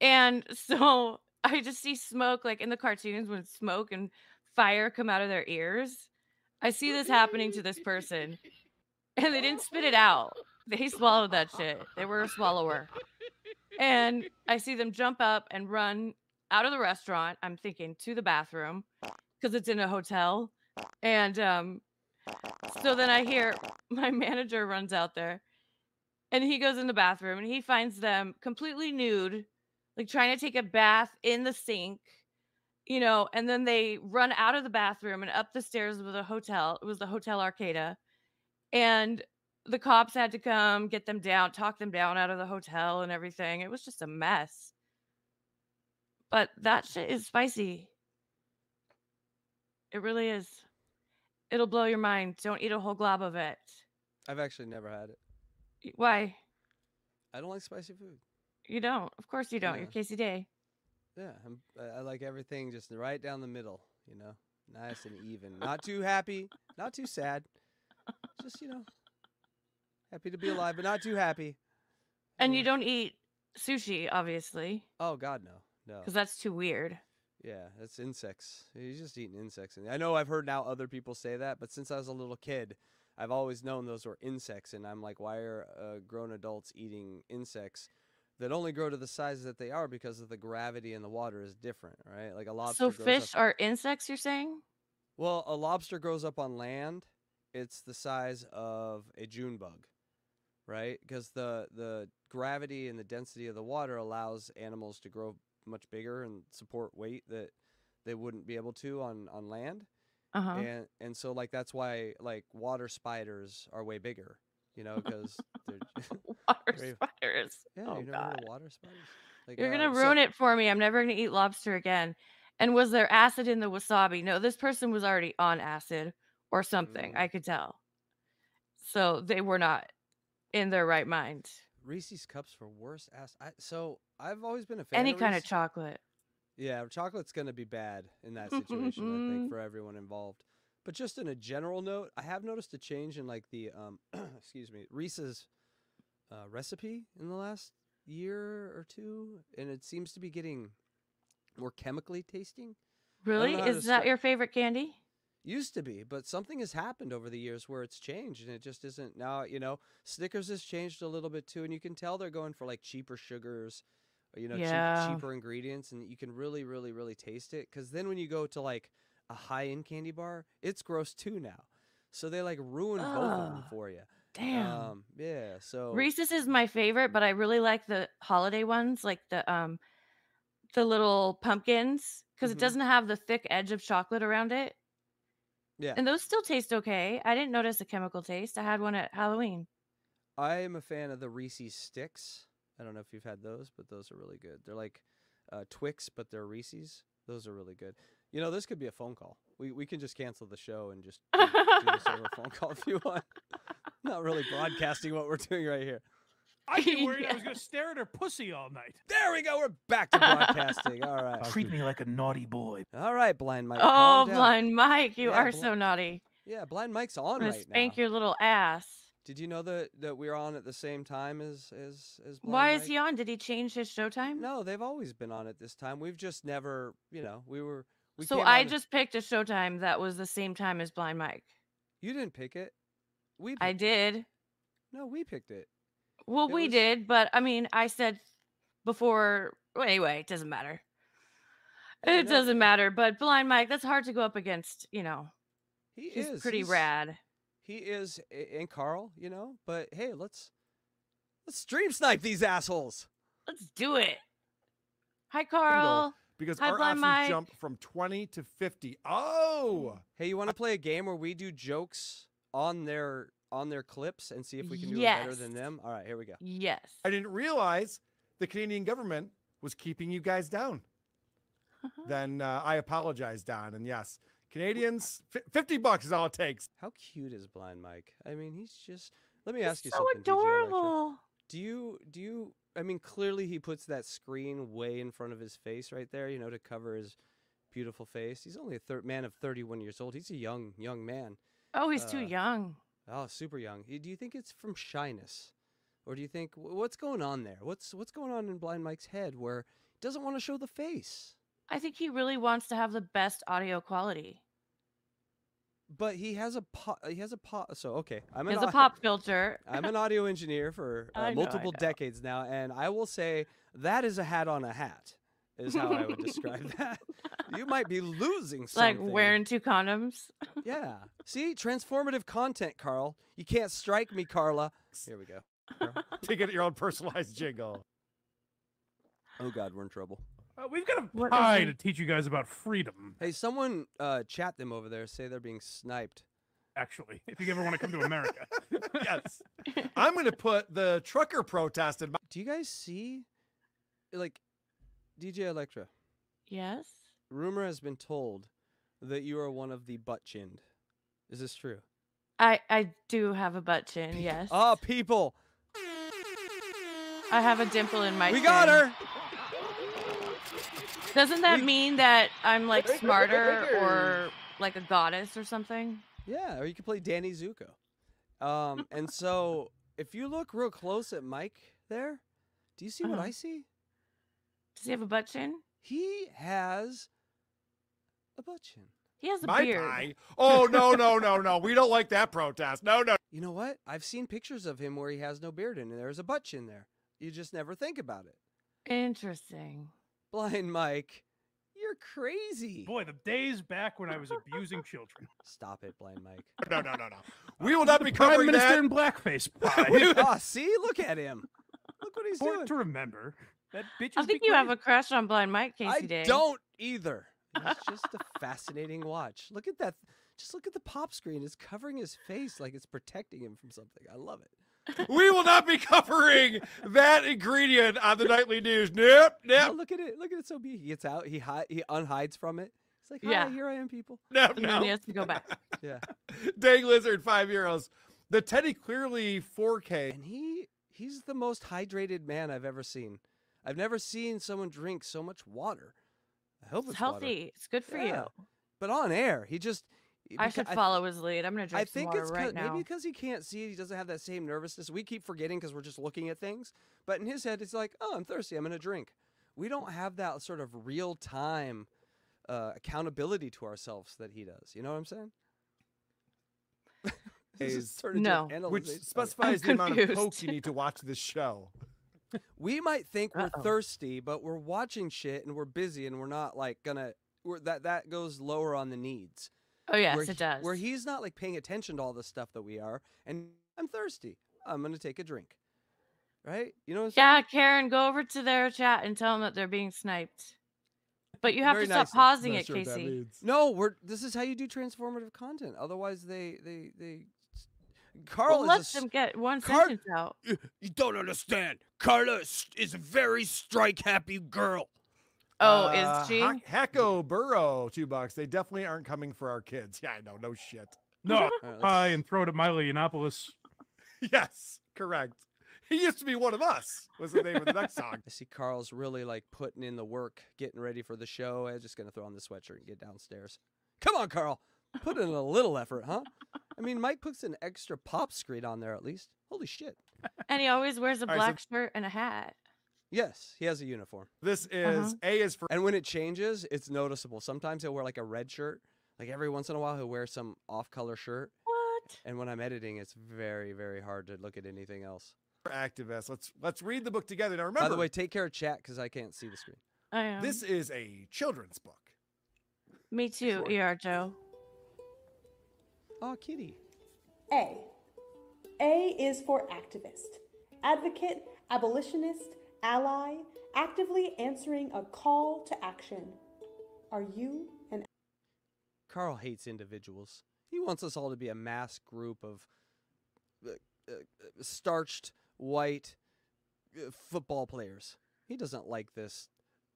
[SPEAKER 1] And so I just see smoke like in the cartoons when smoke and fire come out of their ears. I see this happening to this person. And they didn't spit it out. They swallowed that shit. They were a swallower. And I see them jump up and run out of the restaurant. I'm thinking to the bathroom because it's in a hotel. And um so then I hear my manager runs out there and he goes in the bathroom and he finds them completely nude, like trying to take a bath in the sink, you know, and then they run out of the bathroom and up the stairs of the hotel. It was the Hotel Arcata. And the cops had to come get them down, talk them down out of the hotel and everything. It was just a mess. But that shit is spicy. It really is. It'll blow your mind. Don't eat a whole glob of it.
[SPEAKER 2] I've actually never had it.
[SPEAKER 1] Why?
[SPEAKER 2] I don't like spicy food.
[SPEAKER 1] You don't. Of course you don't. You're
[SPEAKER 2] Yeah.
[SPEAKER 1] Casey Day.
[SPEAKER 2] Yeah, I'm, I I like everything just right down the middle. You know, nice and even. Not too happy, not too sad. Just you know, happy to be alive, but not too happy.
[SPEAKER 1] And you don't eat sushi, obviously,
[SPEAKER 2] Oh God, no, no.
[SPEAKER 1] because that's too weird.
[SPEAKER 2] Yeah, that's insects. He's just eating insects. And I know I've heard now other people say that, but since I was a little kid, I've always known those were insects. And I'm like, why are uh, grown adults eating insects that only grow to the size that they are because of the gravity in the water is different, right? Like a lobster.
[SPEAKER 1] So fish
[SPEAKER 2] up,
[SPEAKER 1] are insects, you're saying?
[SPEAKER 2] well, a lobster grows up on land. It's the size of a June bug, right? Because the the gravity and the density of the water allows animals to grow much bigger and support weight that they wouldn't be able to on on land.
[SPEAKER 1] Uh huh.
[SPEAKER 2] And and so like that's why like water spiders are way bigger, you know, because they're
[SPEAKER 1] Water
[SPEAKER 2] very-
[SPEAKER 1] spiders.
[SPEAKER 2] yeah,
[SPEAKER 1] oh
[SPEAKER 2] you
[SPEAKER 1] God.
[SPEAKER 2] water spiders. Like,
[SPEAKER 1] You're
[SPEAKER 2] uh,
[SPEAKER 1] gonna
[SPEAKER 2] so-
[SPEAKER 1] ruin it for me. I'm never gonna eat lobster again. And was there acid in the wasabi? No, this person was already on acid or something.
[SPEAKER 2] Mm.
[SPEAKER 1] I could tell. So they were not in their right mind.
[SPEAKER 2] Reese's cups for worst ass. I, so I've always been a fan.
[SPEAKER 1] Any
[SPEAKER 2] of
[SPEAKER 1] kind of chocolate.
[SPEAKER 2] Yeah, chocolate's gonna be bad in that situation. I think for everyone involved. But just in a general note, I have noticed a change in like the um, excuse me, Reese's uh, recipe in the last year or two, and it seems to be getting more chemically tasting.
[SPEAKER 1] Really?
[SPEAKER 2] to
[SPEAKER 1] Is that your favorite candy?
[SPEAKER 2] Used to be, but something has happened over the years where it's changed, and it just isn't now. You know, Snickers has changed a little bit too, and you can tell they're going for like cheaper sugars, or, you know,
[SPEAKER 1] Yeah.
[SPEAKER 2] cheap, cheaper ingredients, and you can really, really, really taste it. Because then when you go to like a high-end candy bar, it's gross too now. So they like ruin both of them for you.
[SPEAKER 1] Damn.
[SPEAKER 2] Um, yeah. So
[SPEAKER 1] Reese's is my favorite, but I really like the holiday ones, like the um the little pumpkins, because
[SPEAKER 2] Mhm.
[SPEAKER 1] it doesn't have the thick edge of chocolate around it.
[SPEAKER 2] Yeah.
[SPEAKER 1] And those still taste okay. I didn't notice a chemical taste. I had one at Halloween.
[SPEAKER 2] I am a fan of the Reese's sticks. I don't know if you've had those, but those are really good. They're like uh, Twix, but they're Reese's. Those are really good. You know, this could be a phone call. We we can just cancel the show and just do, do this over a phone call if you want. Not really broadcasting what we're doing right here.
[SPEAKER 5] I get worried I was going to stare at her pussy all night.
[SPEAKER 2] There we go. We're back to broadcasting. All right.
[SPEAKER 5] Treat me like a naughty boy.
[SPEAKER 2] All right, blind Mike.
[SPEAKER 1] oh, blind Mike, you
[SPEAKER 2] Yeah,
[SPEAKER 1] are
[SPEAKER 2] bli-
[SPEAKER 1] so naughty.
[SPEAKER 2] Yeah, blind Mike's on
[SPEAKER 1] I'm gonna
[SPEAKER 2] right
[SPEAKER 1] spank
[SPEAKER 2] now.
[SPEAKER 1] your little ass.
[SPEAKER 2] Did you know that that we're on at the same time as as as blind
[SPEAKER 1] Why
[SPEAKER 2] Mike?
[SPEAKER 1] is he on? Did he change his showtime?
[SPEAKER 2] No, they've always been on at this time. We've just never, you know, we were. We
[SPEAKER 1] so I
[SPEAKER 2] on at-
[SPEAKER 1] just picked a showtime that was the same time as Blind Mike.
[SPEAKER 2] You didn't pick it. We. Picked
[SPEAKER 1] I
[SPEAKER 2] it.
[SPEAKER 1] did.
[SPEAKER 2] No, we picked it.
[SPEAKER 1] Well,
[SPEAKER 2] It
[SPEAKER 1] we
[SPEAKER 2] was-
[SPEAKER 1] did, but I mean, I said before. Well, anyway, it doesn't matter. It doesn't matter. But Blind Mike, that's hard to go up against. You know,
[SPEAKER 2] He
[SPEAKER 1] he's
[SPEAKER 2] is
[SPEAKER 1] pretty
[SPEAKER 2] he's-
[SPEAKER 1] rad.
[SPEAKER 2] He is, and Carl, you know. But hey, let's let's stream snipe these assholes.
[SPEAKER 1] Let's do it. Hi, Carl.
[SPEAKER 6] because
[SPEAKER 1] Hi,
[SPEAKER 6] our
[SPEAKER 1] Blind
[SPEAKER 6] options
[SPEAKER 1] Mike.
[SPEAKER 6] jump from 20 to 50. Oh,
[SPEAKER 2] Hey, you want to play a game where we do jokes on their on their clips and see if we can do it better than them? All right, here we go.
[SPEAKER 1] Yes.
[SPEAKER 6] I didn't realize the Canadian government was keeping you guys down. then uh, I apologize, Don. And yes, Canadians, fi 50 bucks is all it takes.
[SPEAKER 2] How cute is Blind Mike? I mean, he's just. Let me
[SPEAKER 1] He's
[SPEAKER 2] ask you
[SPEAKER 1] so
[SPEAKER 2] something. So Electra.
[SPEAKER 1] adorable.
[SPEAKER 2] Do you do you? I mean, clearly he puts that screen way in front of his face right there, you know, to cover his beautiful face. He's only a thir- man of 31 years old. He's a young young man.
[SPEAKER 1] Oh, he's too
[SPEAKER 2] Uh,
[SPEAKER 1] young.
[SPEAKER 2] Oh, super young. Do you think it's from shyness, or do you think what's going on there? What's what's going on in Blind Mike's head where he doesn't want to show the face,
[SPEAKER 1] I think he really wants to have the best audio quality.
[SPEAKER 2] but he has a pop. He has a pop. So okay, I'm
[SPEAKER 1] He
[SPEAKER 2] an
[SPEAKER 1] has a pop filter.
[SPEAKER 2] I'm an audio engineer for uh,
[SPEAKER 1] know,
[SPEAKER 2] multiple decades now, and I will say that is a hat on a hat. Is how I would describe that. You might be losing something.
[SPEAKER 1] like wearing two condoms.
[SPEAKER 2] Yeah. See, transformative content, Carl. You can't strike me, Carla. Here we go. Carl.
[SPEAKER 6] to get your own personalized jingle.
[SPEAKER 2] Oh God, we're in trouble.
[SPEAKER 5] Uh, we've got a
[SPEAKER 1] What is
[SPEAKER 5] pie
[SPEAKER 1] it?
[SPEAKER 5] to teach you guys about freedom,
[SPEAKER 2] Hey, someone uh, chat them over there. Say they're being sniped.
[SPEAKER 5] actually, if you ever want to come to America.
[SPEAKER 6] yes. I'm going to put the trucker protest in my.
[SPEAKER 2] Do you guys see, like, DJ Electra?
[SPEAKER 1] yes.
[SPEAKER 2] Rumor has been told that you are one of the butt chinned. Is this true?
[SPEAKER 1] I I do have a butt chin. Yes.
[SPEAKER 2] Oh, people,
[SPEAKER 1] I have a dimple in my
[SPEAKER 2] we
[SPEAKER 1] chin.
[SPEAKER 2] got her.
[SPEAKER 1] Doesn't that
[SPEAKER 2] We-
[SPEAKER 1] mean that I'm like smarter or like a goddess or something?
[SPEAKER 2] Yeah, or you could play Danny Zuko. Um, and so if you look real close at Mike there, do you see what
[SPEAKER 1] Uh-huh.
[SPEAKER 2] I see?
[SPEAKER 1] Does he have a butt chin?
[SPEAKER 2] He has a butt chin.
[SPEAKER 1] He has a
[SPEAKER 6] My
[SPEAKER 1] beard.
[SPEAKER 6] pie. Oh, no, no, no, no. We don't like that protest. No, no.
[SPEAKER 2] You know what? I've seen pictures of him where he has no beard and there's a butt chin there. You just never think about it.
[SPEAKER 1] Interesting.
[SPEAKER 2] Blind Mike, you're crazy.
[SPEAKER 5] Boy, the days back when I was abusing children.
[SPEAKER 2] Stop it, Blind Mike.
[SPEAKER 6] No, no, no, no. We will not be
[SPEAKER 5] Prime Minister
[SPEAKER 6] that.
[SPEAKER 5] in blackface. Pie.
[SPEAKER 2] oh, ah, see? Look at him. Look what he's doing.
[SPEAKER 5] To remember. That bitch
[SPEAKER 1] I think
[SPEAKER 5] be
[SPEAKER 1] you have a crush on Blind Mike, Casey
[SPEAKER 2] I
[SPEAKER 1] Day.
[SPEAKER 2] don't either. It's just a fascinating watch. Look at that. Just look at the pop screen. It's covering his face like it's protecting him from something. I love it.
[SPEAKER 6] We will not be covering that ingredient on the nightly news. Nope,
[SPEAKER 2] Oh,
[SPEAKER 6] nope,
[SPEAKER 2] look at it. Look at it. So be. He gets out. He hi- He unhides from it. He's like, Hi,
[SPEAKER 1] Yeah.
[SPEAKER 2] here I am, people.
[SPEAKER 6] nope,
[SPEAKER 1] And then he has to go back.
[SPEAKER 2] Yeah.
[SPEAKER 6] Dang lizard, five euros. The Teddy clearly 4K.
[SPEAKER 2] And he he's the most hydrated man I've ever seen. I've never seen someone drink so much water. I hope
[SPEAKER 1] It's
[SPEAKER 2] it's, water.
[SPEAKER 1] healthy. It's good for
[SPEAKER 2] Yeah.
[SPEAKER 1] you.
[SPEAKER 2] But on air, he just.
[SPEAKER 1] I
[SPEAKER 2] beca-
[SPEAKER 1] should
[SPEAKER 2] I-
[SPEAKER 1] follow his lead. I'm gonna drink
[SPEAKER 2] I
[SPEAKER 1] some
[SPEAKER 2] think
[SPEAKER 1] water
[SPEAKER 2] it's
[SPEAKER 1] right
[SPEAKER 2] 'cause-
[SPEAKER 1] now.
[SPEAKER 2] maybe because he can't see it, he doesn't have that same nervousness. We keep forgetting because we're just looking at things. But in his head, it's like, oh, I'm thirsty. I'm going to drink. We don't have that sort of real time uh, accountability to ourselves that he does. You know what I'm saying? This
[SPEAKER 6] Is-
[SPEAKER 2] turned into an
[SPEAKER 1] No.
[SPEAKER 6] Which specifies the amount of
[SPEAKER 1] confused.
[SPEAKER 6] coke you need to watch this show.
[SPEAKER 2] We might think we're
[SPEAKER 1] Uh-oh.
[SPEAKER 2] thirsty, but we're watching shit and we're busy and we're not like gonna. We're, that that goes lower on the needs.
[SPEAKER 1] oh yes,
[SPEAKER 2] where
[SPEAKER 1] it
[SPEAKER 2] he-
[SPEAKER 1] does.
[SPEAKER 2] Where he's not like paying attention to all the stuff that we are, and I'm thirsty. I'm gonna take a drink. Right? You know what I'm
[SPEAKER 1] yeah, Karen, go over to their chat and tell them that they're being sniped. But you have
[SPEAKER 2] Very
[SPEAKER 1] to stop
[SPEAKER 2] nicely.
[SPEAKER 1] pausing
[SPEAKER 6] Not
[SPEAKER 1] it,
[SPEAKER 6] sure
[SPEAKER 1] Casey.
[SPEAKER 2] No, we're this is how you do transformative content. Otherwise, they they they. Carl
[SPEAKER 1] Well, let them get one
[SPEAKER 2] Car-
[SPEAKER 1] sentence out.
[SPEAKER 2] You don't understand. Carla is, is a very strike happy girl.
[SPEAKER 1] Oh,
[SPEAKER 6] Uh,
[SPEAKER 1] is she?
[SPEAKER 6] Hack- Hacko Burrow, two bucks. They definitely aren't coming for our kids. Yeah, I know. No shit.
[SPEAKER 5] No,
[SPEAKER 2] All right,
[SPEAKER 5] hi and throw it at Milo Yiannopoulos.
[SPEAKER 6] yes, correct. He used to be one of us. Was the name of the next song?
[SPEAKER 2] I see Carl's really like putting in the work, getting ready for the show. I'm just gonna throw on the sweatshirt and get downstairs. Come on, Carl. Put in a little effort, huh? I mean, Mike puts an extra pop screen on there at least. Holy shit.
[SPEAKER 1] And he always wears a
[SPEAKER 6] All right, so-
[SPEAKER 1] black shirt and a hat.
[SPEAKER 2] Yes, he has a uniform.
[SPEAKER 6] This is A is for
[SPEAKER 2] And when it changes, it's noticeable. Sometimes he'll wear like a red shirt. Like every once in a while, he'll wear some off color shirt.
[SPEAKER 1] What?
[SPEAKER 2] And when I'm editing, it's very, very hard to look at anything else.
[SPEAKER 6] activists. Let's let's read the book together. Now remember,
[SPEAKER 2] By the way, take care of chat because I can't see the screen.
[SPEAKER 1] I am.
[SPEAKER 6] this is a children's book.
[SPEAKER 1] Me too, ER Joe.
[SPEAKER 2] Oh, kitty.
[SPEAKER 7] A. A is for activist, advocate, abolitionist, ally, actively answering a call to action. Are you an
[SPEAKER 2] Carl hates individuals. He wants us all to be a mass group of uh, uh, starched white uh, football players. He doesn't like this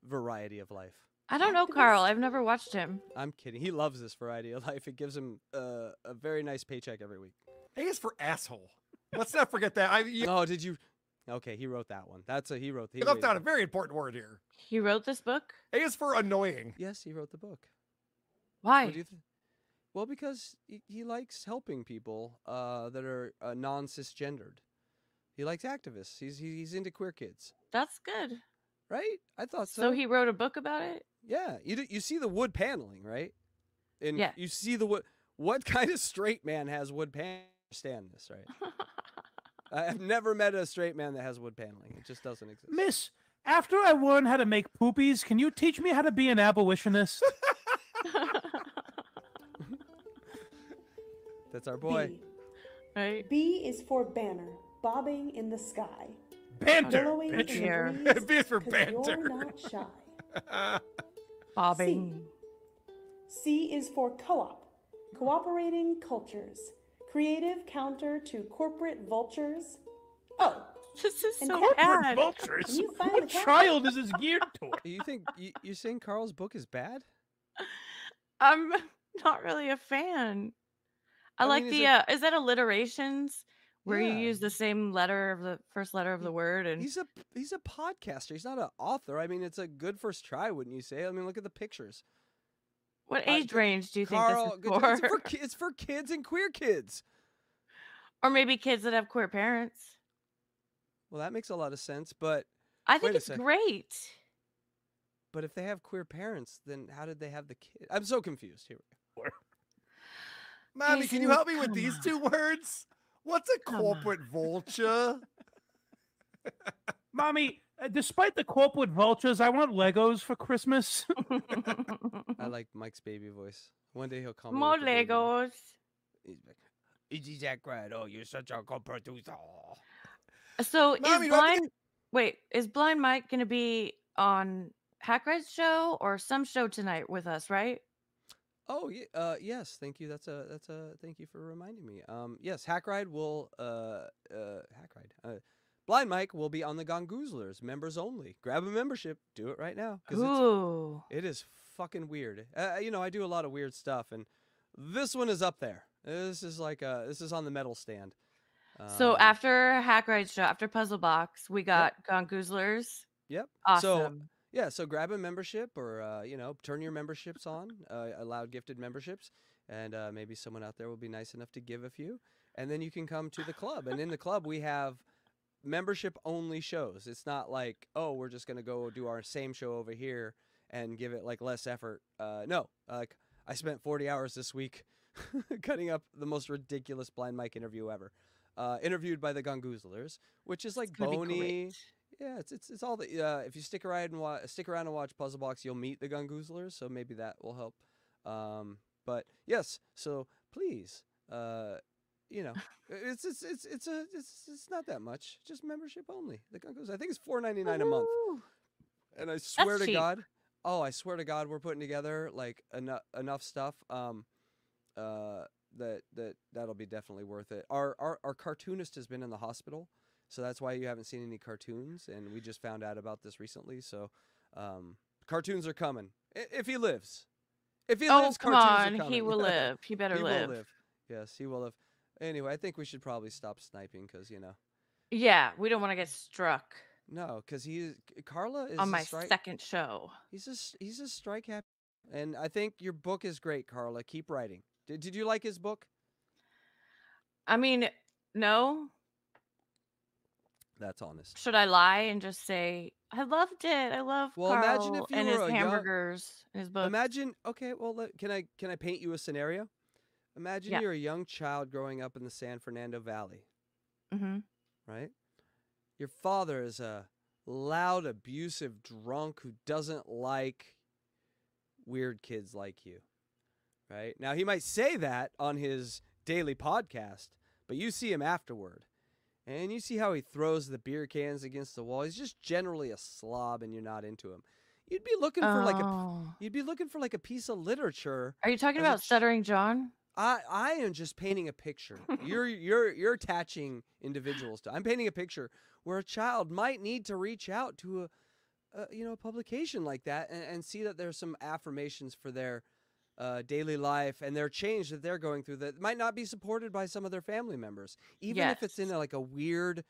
[SPEAKER 2] variety of life.
[SPEAKER 1] I don't know Carl. I've never watched him.
[SPEAKER 2] I'm kidding. He loves this variety of life. It gives him uh, a very nice paycheck every week.
[SPEAKER 6] A is for asshole. Let's not forget that. I you,
[SPEAKER 2] Oh, did you? Okay, he wrote that one. That's a he wrote. He
[SPEAKER 6] you left out a very important word here.
[SPEAKER 1] He wrote this book?
[SPEAKER 6] A is for annoying.
[SPEAKER 2] Yes, he wrote the book.
[SPEAKER 1] Why?
[SPEAKER 2] What do you think? Well, because he, he likes helping people uh, that are uh, non cisgendered. He likes activists. He's he- he's into queer kids,
[SPEAKER 1] That's good.
[SPEAKER 2] right? I thought so.
[SPEAKER 1] So he wrote a book about it?
[SPEAKER 2] Yeah. You d- you see the wood paneling, right? And
[SPEAKER 1] Yeah.
[SPEAKER 2] you see the wood. What kind of straight man has wood paneling? Understand this, right? I have never met a straight man that has wood paneling. It just doesn't exist.
[SPEAKER 5] Miss, after I learn how to make poopies, can you teach me how to be an abolitionist?
[SPEAKER 2] That's our boy.
[SPEAKER 7] B?
[SPEAKER 1] right?
[SPEAKER 7] B is for banner, bobbing in the sky,
[SPEAKER 5] Banter,
[SPEAKER 7] billowing
[SPEAKER 5] bitch.
[SPEAKER 7] in the breeze.
[SPEAKER 6] B is for
[SPEAKER 7] 'cause
[SPEAKER 6] banter.
[SPEAKER 7] You're not shy.
[SPEAKER 1] Bobbing.
[SPEAKER 7] C C is for co-op, cooperating cultures, creative counter to corporate vultures. Oh,
[SPEAKER 1] This is so
[SPEAKER 7] corporate
[SPEAKER 1] bad.
[SPEAKER 5] Vultures.
[SPEAKER 7] Can you find
[SPEAKER 5] What
[SPEAKER 7] the cat?
[SPEAKER 5] child is this geared toward?
[SPEAKER 2] You think you, you saying Carl's book is bad?
[SPEAKER 1] I'm not really a fan. I,
[SPEAKER 2] I
[SPEAKER 1] like
[SPEAKER 2] mean, is
[SPEAKER 1] the
[SPEAKER 2] it-
[SPEAKER 1] uh is that alliterations where
[SPEAKER 2] Yeah.
[SPEAKER 1] you use the same letter of the first letter of the word and
[SPEAKER 2] He's a he's a podcaster. He's not an author. I mean, it's a good first try, wouldn't you say? I mean, look at the pictures.
[SPEAKER 1] what
[SPEAKER 2] uh,
[SPEAKER 1] age
[SPEAKER 2] d-
[SPEAKER 1] range do you
[SPEAKER 2] Carl,
[SPEAKER 1] think is
[SPEAKER 2] it's
[SPEAKER 1] for?
[SPEAKER 2] for it's for kids and queer kids.
[SPEAKER 1] or maybe kids that have queer parents.
[SPEAKER 2] Well, that makes a lot of sense. But
[SPEAKER 1] I think it's great.
[SPEAKER 2] but if they have queer parents, then how did they have the kid? I'm so confused. Here we go.
[SPEAKER 6] Mommy, can you help me with these two words? What's a
[SPEAKER 1] Come on.
[SPEAKER 6] corporate vulture?
[SPEAKER 5] Mommy, uh, despite the corporate vultures, I want Legos for Christmas.
[SPEAKER 2] I like Mike's baby voice. One day he'll come.
[SPEAKER 1] More
[SPEAKER 2] with the baby voice.
[SPEAKER 1] Legos.
[SPEAKER 2] He's like, "Is that right? Oh, you're such a good producer."
[SPEAKER 1] So
[SPEAKER 6] Mommy,
[SPEAKER 1] is
[SPEAKER 6] do I
[SPEAKER 1] blind wait, is blind Mike gonna be on Hack Ride's show or some show tonight with us, right?
[SPEAKER 2] Oh yeah, uh, yes, thank you. That's a that's a thank you for reminding me. Um, yes, Hack Ride will uh uh Hack Ride. Uh, Blind Mike will be on the Gongoozlers, members only. Grab a membership. Do it right now. it's,
[SPEAKER 1] Ooh.
[SPEAKER 2] it is fucking weird. Uh, you know, I do a lot of weird stuff, and this one is up there. This is like uh this is on the metal stand.
[SPEAKER 1] So
[SPEAKER 2] Um,
[SPEAKER 1] after Hack Ride show, after Puzzle Box, we got Gongoozlers.
[SPEAKER 2] Yep.
[SPEAKER 1] Awesome.
[SPEAKER 2] So yeah, so grab a membership or uh, you know turn your memberships on, uh, allow gifted memberships, and uh, maybe someone out there will be nice enough to give a few, and then you can come to the club. and in the club we have membership only shows. It's not like oh we're just gonna go do our same show over here and give it like less effort. Uh, no, like I spent 40 hours this week cutting up the most ridiculous blind Mike interview ever. Uh, interviewed by the Gongoozlers, which is like bony. Yeah, it's it's it's all the. Uh, if you stick around and wa- stick around and watch Puzzle Box, you'll meet the Gongoozlers, so maybe that will help. Um, but yes, so please, uh, you know, it's it's it's it's a it's it's not that much, just membership only. The Gongoozlers, I think it's four ninety nine a month, and I swear to
[SPEAKER 1] cheap.
[SPEAKER 2] God, oh, I swear to God, we're putting together like enough enough stuff. Um, uh, that that that'll be definitely worth it. Our our our cartoonist has been in the hospital. So that's why you haven't seen any cartoons, and we just found out about this recently. So, um, cartoons are coming if he lives. If he
[SPEAKER 1] Oh,
[SPEAKER 2] lives,
[SPEAKER 1] come
[SPEAKER 2] cartoons are
[SPEAKER 1] on. He will live. He better live.
[SPEAKER 2] he
[SPEAKER 1] live.
[SPEAKER 2] will live. Yes, he will live. Anyway, I think we should probably stop sniping because you know.
[SPEAKER 1] Yeah, we don't want to get struck
[SPEAKER 2] No, because he Carla is
[SPEAKER 1] on my
[SPEAKER 2] strike.
[SPEAKER 1] second show.
[SPEAKER 2] He's a he's a strike happy, and I think your book is great, Carla. Keep writing. Did Did you like his book?
[SPEAKER 1] I mean, no.
[SPEAKER 2] That's honest.
[SPEAKER 1] Should I lie and just say I loved it? I love
[SPEAKER 2] Well, imagine
[SPEAKER 1] Carl
[SPEAKER 2] if you
[SPEAKER 1] and
[SPEAKER 2] were
[SPEAKER 1] his
[SPEAKER 2] a young-
[SPEAKER 1] hamburgers and his book.
[SPEAKER 2] Imagine. Okay, well, can I can I paint you a scenario? Imagine
[SPEAKER 1] Yeah.
[SPEAKER 2] you're a young child growing up in the San Fernando Valley,
[SPEAKER 1] hmm
[SPEAKER 2] right? Your father is a loud, abusive drunk who doesn't like weird kids like you, right? Now he might say that on his daily podcast, but you see him afterward. And you see how he throws the beer cans against the wall. He's just generally a slob and you're not into him. You'd be looking for like a
[SPEAKER 1] Oh.
[SPEAKER 2] You'd be looking for like a piece of literature.
[SPEAKER 1] Are you talking about Stuttering John?
[SPEAKER 2] I I am just painting a picture. you're you're you're attaching individuals to. I'm painting a picture where a child might need to reach out to a, a you know a publication like that and, and see that there's some affirmations for their uh, daily life and their change that they're going through that might not be supported by some of their family members, even if it's in a, like a weird,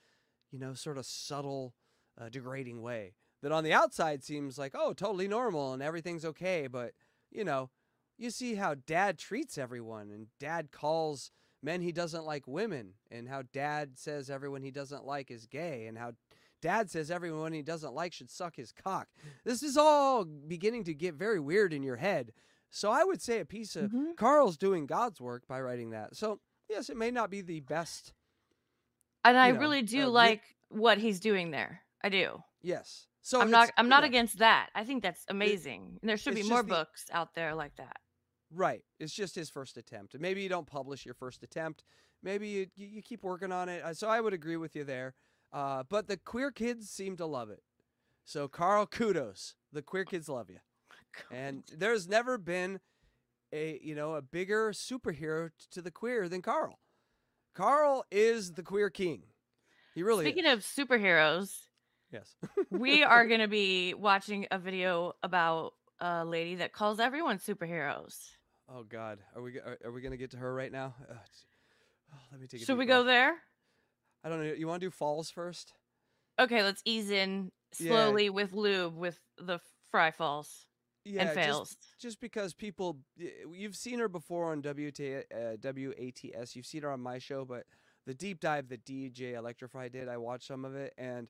[SPEAKER 2] you know, sort of subtle, uh, degrading way. That on the outside seems like oh totally normal and everything's okay, but you know you see how dad treats everyone and dad calls men he doesn't like women and how dad says everyone he doesn't like is gay and how dad says everyone he doesn't like should suck his cock this is all beginning to get very weird in your head so i would say a piece of
[SPEAKER 1] Mhm.
[SPEAKER 2] carl's doing god's work by writing that so yes it may not be the best
[SPEAKER 1] And I
[SPEAKER 2] know,
[SPEAKER 1] really do
[SPEAKER 2] uh,
[SPEAKER 1] like what he's doing there. I do.
[SPEAKER 2] yes so
[SPEAKER 1] I'm not. I'm not
[SPEAKER 2] know,
[SPEAKER 1] against that. I think that's amazing. And there should be more
[SPEAKER 2] the-
[SPEAKER 1] books out there like that.
[SPEAKER 2] Right. It's just his first attempt. Maybe you don't publish your first attempt. Maybe you, you, you keep working on it. Uh, So I would agree with you there. Uh, but the queer kids seem to love it. So Carl, kudos. The queer kids love you. And there's never been a you know a bigger superhero to the queer than Carl. Carl is the queer king. He really
[SPEAKER 1] Speaking
[SPEAKER 2] is.
[SPEAKER 1] of superheroes,
[SPEAKER 2] yes.
[SPEAKER 1] we are going to be watching a video about a lady that calls everyone superheroes.
[SPEAKER 2] oh God, are we are, are we gonna get to her right now? Uh, oh, let me take
[SPEAKER 1] Should we go there?
[SPEAKER 2] I don't know. You want to do falls first?
[SPEAKER 1] Okay, let's ease in
[SPEAKER 2] Yeah.
[SPEAKER 1] slowly with lube with the fry falls
[SPEAKER 2] Yeah,
[SPEAKER 1] and
[SPEAKER 2] just-
[SPEAKER 1] fails.
[SPEAKER 2] just because people you've seen her before on WT, uh, WATS, you've seen her on my show, but the deep dive that DJ Electra Fry did, I watched some of it, and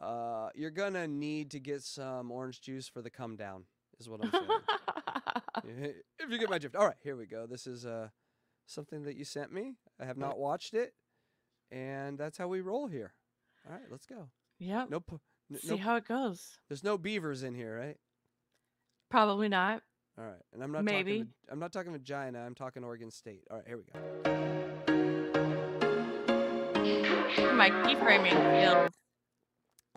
[SPEAKER 2] uh, you're gonna need to get some orange juice for the come down, is what I'm saying. If you get my drift. All right, here we go. This is uh, something that you sent me. I have not watched it, and that's how we roll here. All right, let's go.
[SPEAKER 1] yep.
[SPEAKER 2] No, pu-
[SPEAKER 1] See
[SPEAKER 2] no,
[SPEAKER 1] how it goes.
[SPEAKER 2] there's no beavers in here, right?
[SPEAKER 1] Probably not.
[SPEAKER 2] All right, and I'm not
[SPEAKER 1] Maybe.
[SPEAKER 2] talking. I'm not talking vagina. I'm talking Oregon State. All right, here we go.
[SPEAKER 1] My keyframing skills.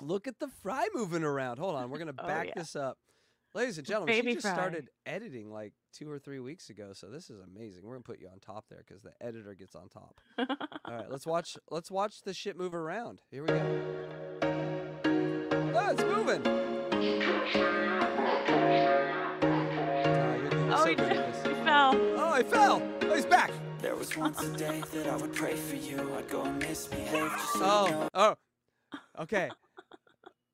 [SPEAKER 2] Look at the fry moving around. Hold on, we're gonna
[SPEAKER 1] Oh,
[SPEAKER 2] back
[SPEAKER 1] yeah.
[SPEAKER 2] this up, ladies and gentlemen.
[SPEAKER 1] Baby
[SPEAKER 2] she just
[SPEAKER 1] fry.
[SPEAKER 2] started editing like two or three weeks ago, so this is amazing. We're gonna put you on top there because the editor gets on top. All right, let's watch. Let's watch the shit move around. Here we go. Oh, it's moving. You're so
[SPEAKER 1] he,
[SPEAKER 2] good
[SPEAKER 1] did-
[SPEAKER 2] at this.
[SPEAKER 1] he fell.
[SPEAKER 2] Oh, I fell. Oh, he's back.
[SPEAKER 8] There was once a day that I would pray for you. I'd go and misbehave just so you
[SPEAKER 2] Oh,
[SPEAKER 8] know.
[SPEAKER 2] oh, okay,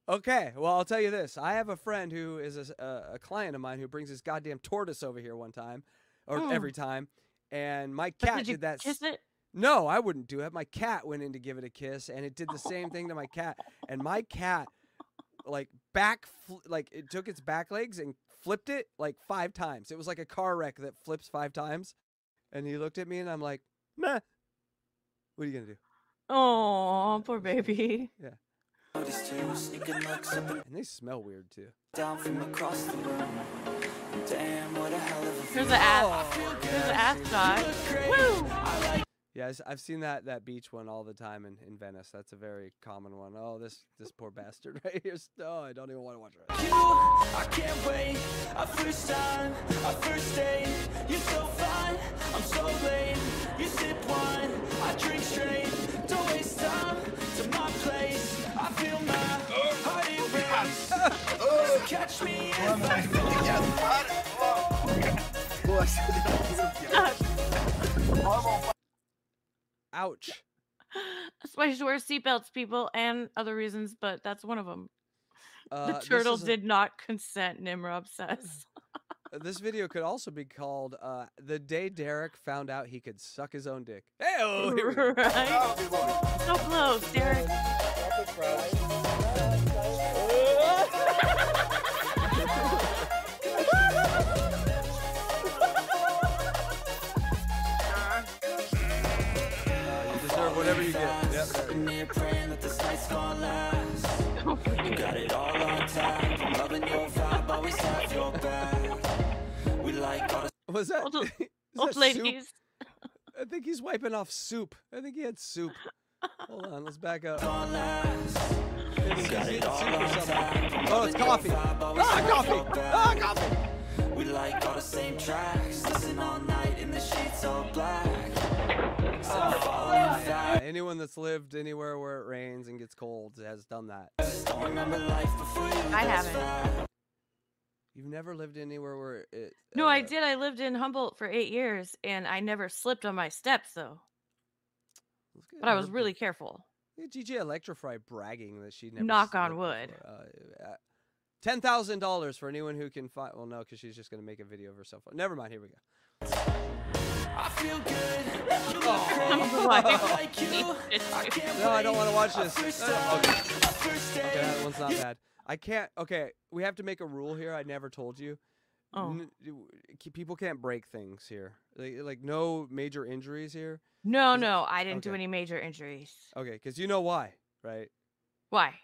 [SPEAKER 2] okay. Well, I'll tell you this: I have a friend who is a client of mine who brings his goddamn tortoise over here one time, or
[SPEAKER 1] Mm.
[SPEAKER 2] every time, and my cat
[SPEAKER 1] did you
[SPEAKER 2] did that.
[SPEAKER 1] kiss it?
[SPEAKER 2] No, I wouldn't do it. My cat went in to give it a kiss, and it did the same thing to my cat. And my cat, like back, fl- like it took its back legs and flipped it like five times. It was like a car wreck that flips five times. And he looked at me, and I'm like, "Meh." What are you gonna do?
[SPEAKER 1] Oh, poor baby.
[SPEAKER 8] Noticed you sneaking looks up and
[SPEAKER 2] they smell weird too.
[SPEAKER 8] down from across the room. Damn, what a hell of a
[SPEAKER 1] Here's the ass.
[SPEAKER 2] Oh,
[SPEAKER 1] Here's
[SPEAKER 2] yeah,
[SPEAKER 1] ass shot. Woo!
[SPEAKER 2] Yeah, I've seen that that beach one all the time in, in Venice. That's a very common one. Oh, this this poor bastard right here. No, oh, I don't even want to watch it.
[SPEAKER 8] You, I can't wait. A first time, a first date. You're so fine, I'm so late. You sip wine, I drink straight. Don't waste time to my place. I feel my heart erase. Catch me if I.
[SPEAKER 2] Ouch.
[SPEAKER 1] That's why you should wear seatbelts, people, and other reasons, but that's one of them.
[SPEAKER 2] Uh,
[SPEAKER 1] the
[SPEAKER 2] this
[SPEAKER 1] turtle
[SPEAKER 2] is a-
[SPEAKER 1] did not consent, Nimrod says.
[SPEAKER 2] Uh, this video could also be called uh, "The Day Derek Found Out He Could Suck His Own Dick." Hey, oh, here we
[SPEAKER 1] right? So close, Derek.
[SPEAKER 2] You get. Yep, there.
[SPEAKER 8] Sitting here praying that this night's gonna last. You got it all on tap. I'm loving your vibe, always have your back. We like all the
[SPEAKER 2] Was that?
[SPEAKER 1] Old-
[SPEAKER 2] is
[SPEAKER 1] Old
[SPEAKER 2] that soup?
[SPEAKER 1] ladies.
[SPEAKER 2] I think he's wiping off soup. I think he had soup. Hold on, let's back up.
[SPEAKER 8] gonna last.
[SPEAKER 2] Maybe he's
[SPEAKER 8] Got
[SPEAKER 2] eating
[SPEAKER 8] it all
[SPEAKER 2] soup or
[SPEAKER 8] on
[SPEAKER 2] something.
[SPEAKER 8] tap. I'm
[SPEAKER 2] Oh, it's coffee. Ah, coffee. Ah, coffee.
[SPEAKER 8] We like all the same tracks. Listen all night in the sheets all black. So I'm falling fast.
[SPEAKER 2] Uh, anyone that's lived anywhere where it rains and gets cold has done that.
[SPEAKER 8] Don't remember life before you.
[SPEAKER 1] I haven't.
[SPEAKER 2] You've never lived anywhere where it.
[SPEAKER 1] No, I
[SPEAKER 2] uh,
[SPEAKER 1] did. I lived in Humboldt for eight years, and I never slipped on my steps, though.
[SPEAKER 2] let's
[SPEAKER 1] But I was really careful.
[SPEAKER 2] Look at DJ Electra Fry bragging that she never.
[SPEAKER 1] Knock on wood.
[SPEAKER 2] Uh, uh, Ten thousand dollars for anyone who can find. Well, no, because she's just gonna make a video of herself. Never mind. Here we go.
[SPEAKER 8] I feel good. You look
[SPEAKER 1] I'm
[SPEAKER 8] great.
[SPEAKER 1] like,
[SPEAKER 8] I like you. I can't
[SPEAKER 2] No, I don't want to watch this.
[SPEAKER 8] first
[SPEAKER 2] uh, No,
[SPEAKER 8] no,
[SPEAKER 2] okay.
[SPEAKER 8] our first
[SPEAKER 2] Okay, that one's not bad. I can't. Okay, we have to make a rule here. I never told you.
[SPEAKER 1] Oh.
[SPEAKER 2] N- w- k- people can't break things here. Like, like no major injuries here.
[SPEAKER 1] No, no, I didn't do any major injuries.
[SPEAKER 2] Okay, because you know why, right?
[SPEAKER 1] Why?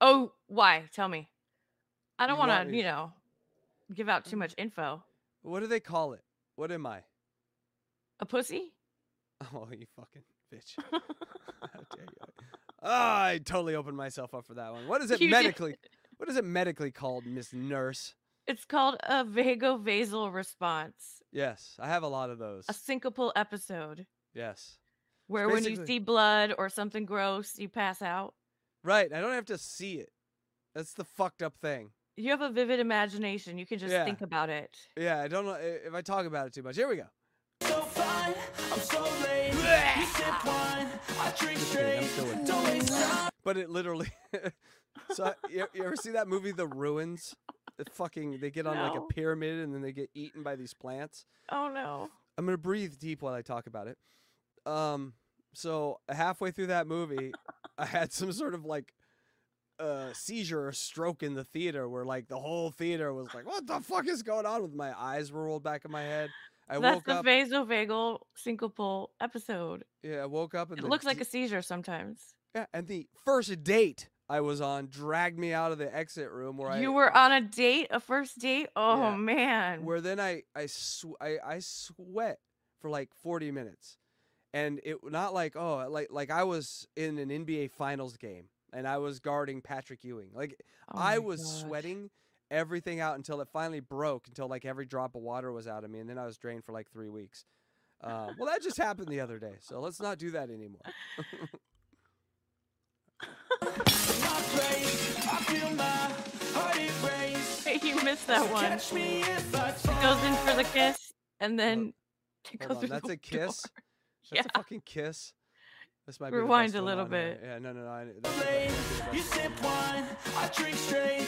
[SPEAKER 1] Oh, why? Tell me. I don't want to, you know, give out too much info.
[SPEAKER 2] What do they call it? What am I?
[SPEAKER 1] A pussy?
[SPEAKER 2] Oh, you fucking bitch! How dare you? Ah, I totally opened myself up for that one. What is it
[SPEAKER 1] You did.
[SPEAKER 2] medically? What is it medically called, Miss Nurse?
[SPEAKER 1] It's called a vagovasal response,
[SPEAKER 2] Yes, I have a lot of those.
[SPEAKER 1] a syncopal episode
[SPEAKER 2] Yes,
[SPEAKER 1] where when you
[SPEAKER 2] basically-
[SPEAKER 1] see blood or something gross, you pass out.
[SPEAKER 2] right. I don't have to see it. That's the fucked up thing.
[SPEAKER 1] You have a vivid imagination. You can just
[SPEAKER 2] Yeah.
[SPEAKER 1] think about it.
[SPEAKER 2] Yeah, I don't know i- if I talk about it too much. Here we go.
[SPEAKER 8] So fine, I'm so late. You sip wine, I drink
[SPEAKER 2] Just kidding, I'm
[SPEAKER 8] straight. Don't waste time.
[SPEAKER 2] But it literally. so I- you, you ever see that movie, The Ruins? It fucking they get on like
[SPEAKER 1] No.
[SPEAKER 2] a pyramid and then they get eaten by these plants.
[SPEAKER 1] Oh no.
[SPEAKER 2] I'm gonna breathe deep while I talk about it. Um, so halfway through that movie, I had some sort of like uh seizure or stroke in the theater where like the whole theater was like, "What the fuck is going on?" With my eyes were rolled back in my head. I woke up.
[SPEAKER 1] That's
[SPEAKER 2] woke
[SPEAKER 1] the
[SPEAKER 2] up.
[SPEAKER 1] vasovagal syncopal episode.
[SPEAKER 2] yeah, I woke up and
[SPEAKER 1] It looks like a seizure sometimes.
[SPEAKER 2] yeah, and the first date I was on dragged me out of the exit room where I
[SPEAKER 1] You were on a date, a first date? Oh
[SPEAKER 2] Yeah,
[SPEAKER 1] man.
[SPEAKER 2] where then I I, sw- I I sweat for like 40 minutes, and it not like oh like like I was in an NBA Finals game and I was guarding Patrick Ewing. Like
[SPEAKER 1] Oh
[SPEAKER 2] I was
[SPEAKER 1] gosh.
[SPEAKER 2] sweating everything out until it finally broke until like every drop of water was out of me, and then I was drained for like three weeks. Uh, well, that just happened the other day, so let's not do that anymore.
[SPEAKER 8] My place, I feel my heart erase.
[SPEAKER 1] you missed that one.
[SPEAKER 8] Catch me if I
[SPEAKER 1] It goes in for the kiss and then it
[SPEAKER 2] Hold on, that's
[SPEAKER 1] the
[SPEAKER 2] a kiss.
[SPEAKER 1] door.
[SPEAKER 2] That's
[SPEAKER 1] Yeah.
[SPEAKER 2] a fucking kiss. This might be
[SPEAKER 1] Rewind a little
[SPEAKER 2] on here.
[SPEAKER 1] bit.
[SPEAKER 2] Yeah, no, no, no. I, that's,
[SPEAKER 8] Late,
[SPEAKER 2] that might be the
[SPEAKER 8] You sip wine, I drink straight.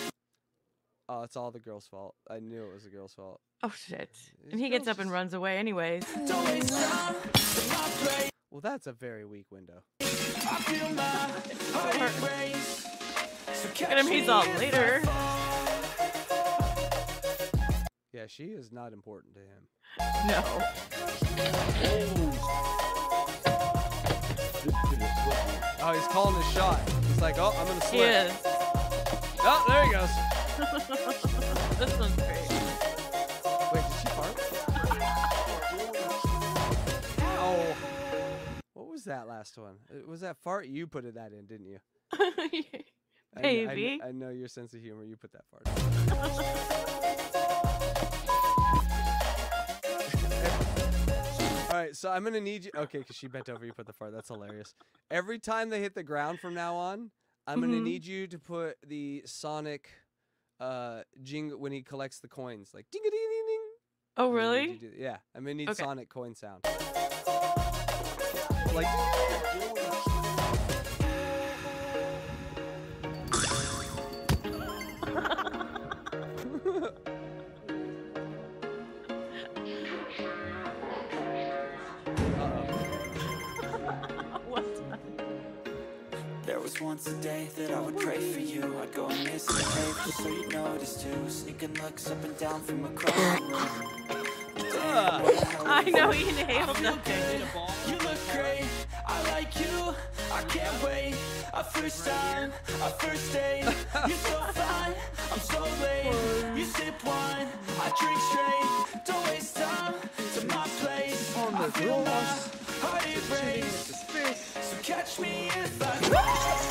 [SPEAKER 2] Oh, it's all the girl's fault. I knew it was the girl's fault.
[SPEAKER 1] Oh shit.
[SPEAKER 2] These
[SPEAKER 1] And he gets up and runs away anyways.
[SPEAKER 8] Don't waste time. My place,
[SPEAKER 2] Well, that's a very weak window.
[SPEAKER 8] I feel my heart erase. So
[SPEAKER 1] Look at him, he's all later.
[SPEAKER 2] Yeah, she is not important to him.
[SPEAKER 1] No.
[SPEAKER 2] Oh, he's calling his shot. He's like, oh, I'm gonna
[SPEAKER 1] He
[SPEAKER 2] slip.
[SPEAKER 1] is.
[SPEAKER 2] Oh, there he goes.
[SPEAKER 1] this one's great.
[SPEAKER 2] Wait, did she fart? Oh, what was that last one? Uh, Was that fart? You put it that in, didn't you? I I. I, know your sense of humor. You put that fart. right, so I'm gonna need you. Okay, because she bent over, you put the fart. That's hilarious. Every time they hit the ground from now on, I'm gonna
[SPEAKER 1] Mhm.
[SPEAKER 2] need you to put the Sonic uh jing when he collects the coins, like ding a ding ding ding.
[SPEAKER 1] Oh,
[SPEAKER 9] I'm
[SPEAKER 1] really?
[SPEAKER 9] do- yeah, I'm gonna need
[SPEAKER 1] Okay.
[SPEAKER 9] Sonic coin sound. Like.
[SPEAKER 8] was once a day that I would pray for you. I'd go and misbehave just so you'd notice too. Sneaking looks up and down from across the room. Damn, what the hell
[SPEAKER 1] I know
[SPEAKER 8] it?
[SPEAKER 1] he inhaled
[SPEAKER 8] I feel
[SPEAKER 1] nothing.
[SPEAKER 8] You look great, I like you, I can't wait. A first time, a first date. You're so fine, I'm so late. You sip wine, I drink straight. Don't waste time. To my place. I feel my heart erase So catch me if I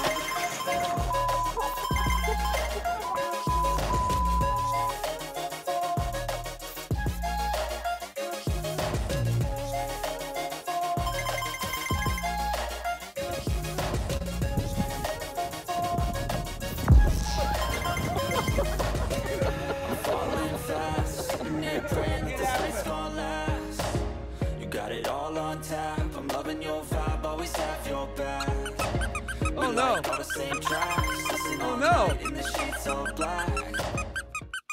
[SPEAKER 8] got it all on tap I'm your vibe, always have your back
[SPEAKER 9] Oh no!
[SPEAKER 8] the same tracks
[SPEAKER 9] Oh, no.
[SPEAKER 8] in the sheets all black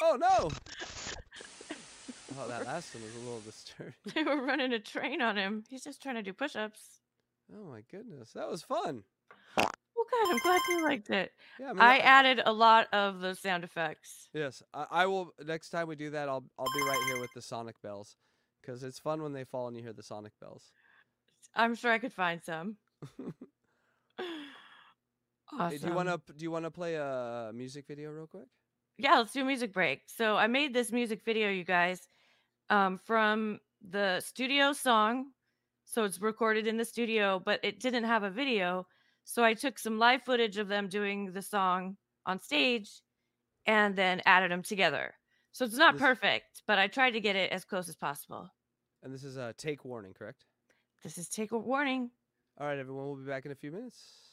[SPEAKER 9] Oh no! Oh, that last one was a little disturbing.
[SPEAKER 1] They were running a train on him. He's just trying to do push-ups.
[SPEAKER 9] Oh my goodness, that was fun.
[SPEAKER 1] Well, good. I'm glad you liked it.
[SPEAKER 9] Yeah, I mean,
[SPEAKER 1] I
[SPEAKER 9] I-
[SPEAKER 1] added a lot of the sound effects.
[SPEAKER 9] Yes, I, I will. Next time we do that, I'll I'll be right here with the Sonic bells, because it's fun when they fall and you hear the Sonic bells.
[SPEAKER 1] I'm sure I could find some. awesome.
[SPEAKER 9] Hey, do you want to do you want to play a music video real quick?
[SPEAKER 1] Yeah, let's do a music break. So I made this music video, you guys, um, from the studio song. So it's recorded in the studio, but it didn't have a video. So I took some live footage of them doing the song on stage and then added them together. So it's not
[SPEAKER 9] This-
[SPEAKER 1] perfect, but I tried to get it as close as possible.
[SPEAKER 9] And this is a take warning, correct?
[SPEAKER 1] This is take a warning.
[SPEAKER 9] All right, everyone, we'll be back in a few minutes.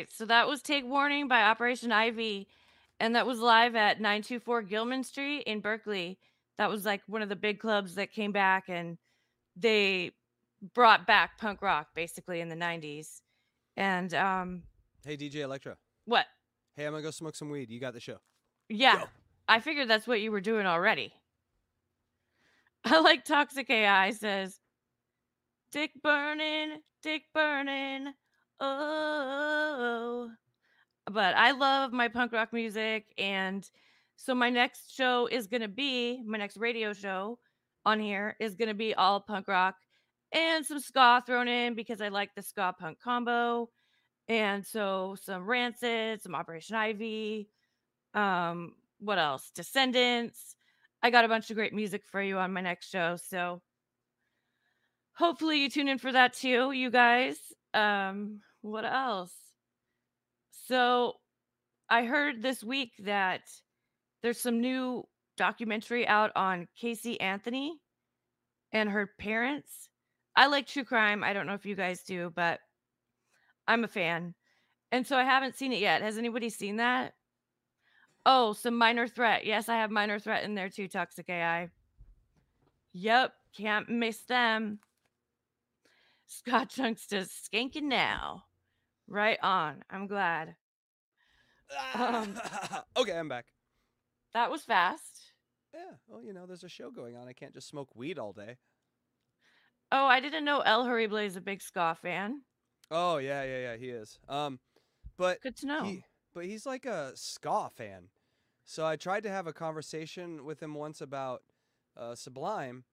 [SPEAKER 8] Right.
[SPEAKER 1] So that was Take Warning by Operation Ivy. And that was live at 924 Gilman Street in Berkeley. That was like one of the big clubs that came back and they brought back punk rock basically in the 90s. And um
[SPEAKER 2] Hey, DJ Electra.
[SPEAKER 1] what?
[SPEAKER 2] Hey, I'm gonna go smoke some weed. You got the show.
[SPEAKER 1] Yeah. I figured that's what you were doing already. I like Toxic AI says, Dick burning, dick burning. Oh. But I love my punk rock music. And so my next show is going to be my next radio show on here is going to be all punk rock and some ska thrown in because I like the ska punk combo. And so some Rancid, some Operation Ivy, um, what else? Descendents. I got a bunch of great music for you on my next show. So hopefully you tune in for that too, you guys. Um, what else? So I heard this week that there's some new documentary out on Casey Anthony and her parents. I like true crime. I don't know if you guys do, but I'm a fan. And so I haven't seen it yet. Has anybody seen that? Oh, some minor threat. Yes, I have minor threat in there too, Toxic AI. Yep, can't miss them. Scott Chunks just skanking now. Right on. I'm glad. Um,
[SPEAKER 2] okay, I'm back.
[SPEAKER 1] That was fast.
[SPEAKER 2] Yeah. Well, you know, there's a show going on. I can't just smoke weed all day.
[SPEAKER 1] Oh, I didn't know El Horrible is a big ska fan.
[SPEAKER 2] Oh yeah, yeah, yeah. He is. Um, but
[SPEAKER 1] Good to know.
[SPEAKER 2] He, but he's like a ska fan. So I tried to have a conversation with him once about uh, Sublime,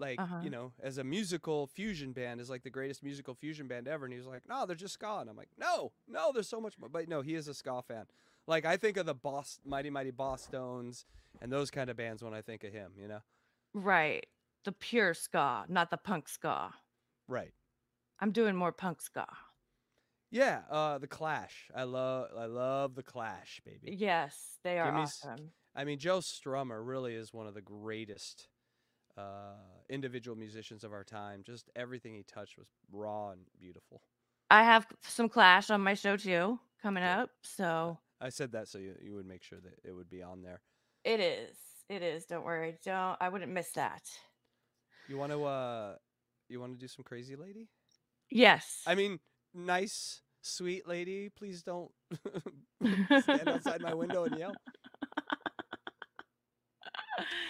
[SPEAKER 2] like
[SPEAKER 1] Uh-huh.
[SPEAKER 2] you know, as a musical fusion band, is like the greatest musical fusion band ever. And he was like, "No, they're just ska." And I'm like, "No, no, there's so much more." But no, he is a ska fan. Like I think of the Boss, Mighty Mighty Bosstones, and those kind of bands when I think of him. You know,
[SPEAKER 1] Right. The pure ska, not the punk ska.
[SPEAKER 2] right?
[SPEAKER 1] I'm doing more punk ska.
[SPEAKER 2] Yeah, uh, the Clash. I love, I love the Clash, baby.
[SPEAKER 1] Yes, they are
[SPEAKER 2] Give me s-
[SPEAKER 1] awesome.
[SPEAKER 2] I mean, Joe Strummer really is one of the greatest uh, individual musicians of our time. Just everything he touched was raw and beautiful.
[SPEAKER 1] I have some Clash on my show too coming
[SPEAKER 2] Good.
[SPEAKER 1] up. So
[SPEAKER 2] I said that so you, you would make sure that it would be on there.
[SPEAKER 1] it is. It is. Don't worry. Don't. I wouldn't miss that.
[SPEAKER 2] You want to, uh, you want to do some crazy lady?
[SPEAKER 1] Yes.
[SPEAKER 2] I mean, nice, sweet lady. Please don't stand outside my window and yell.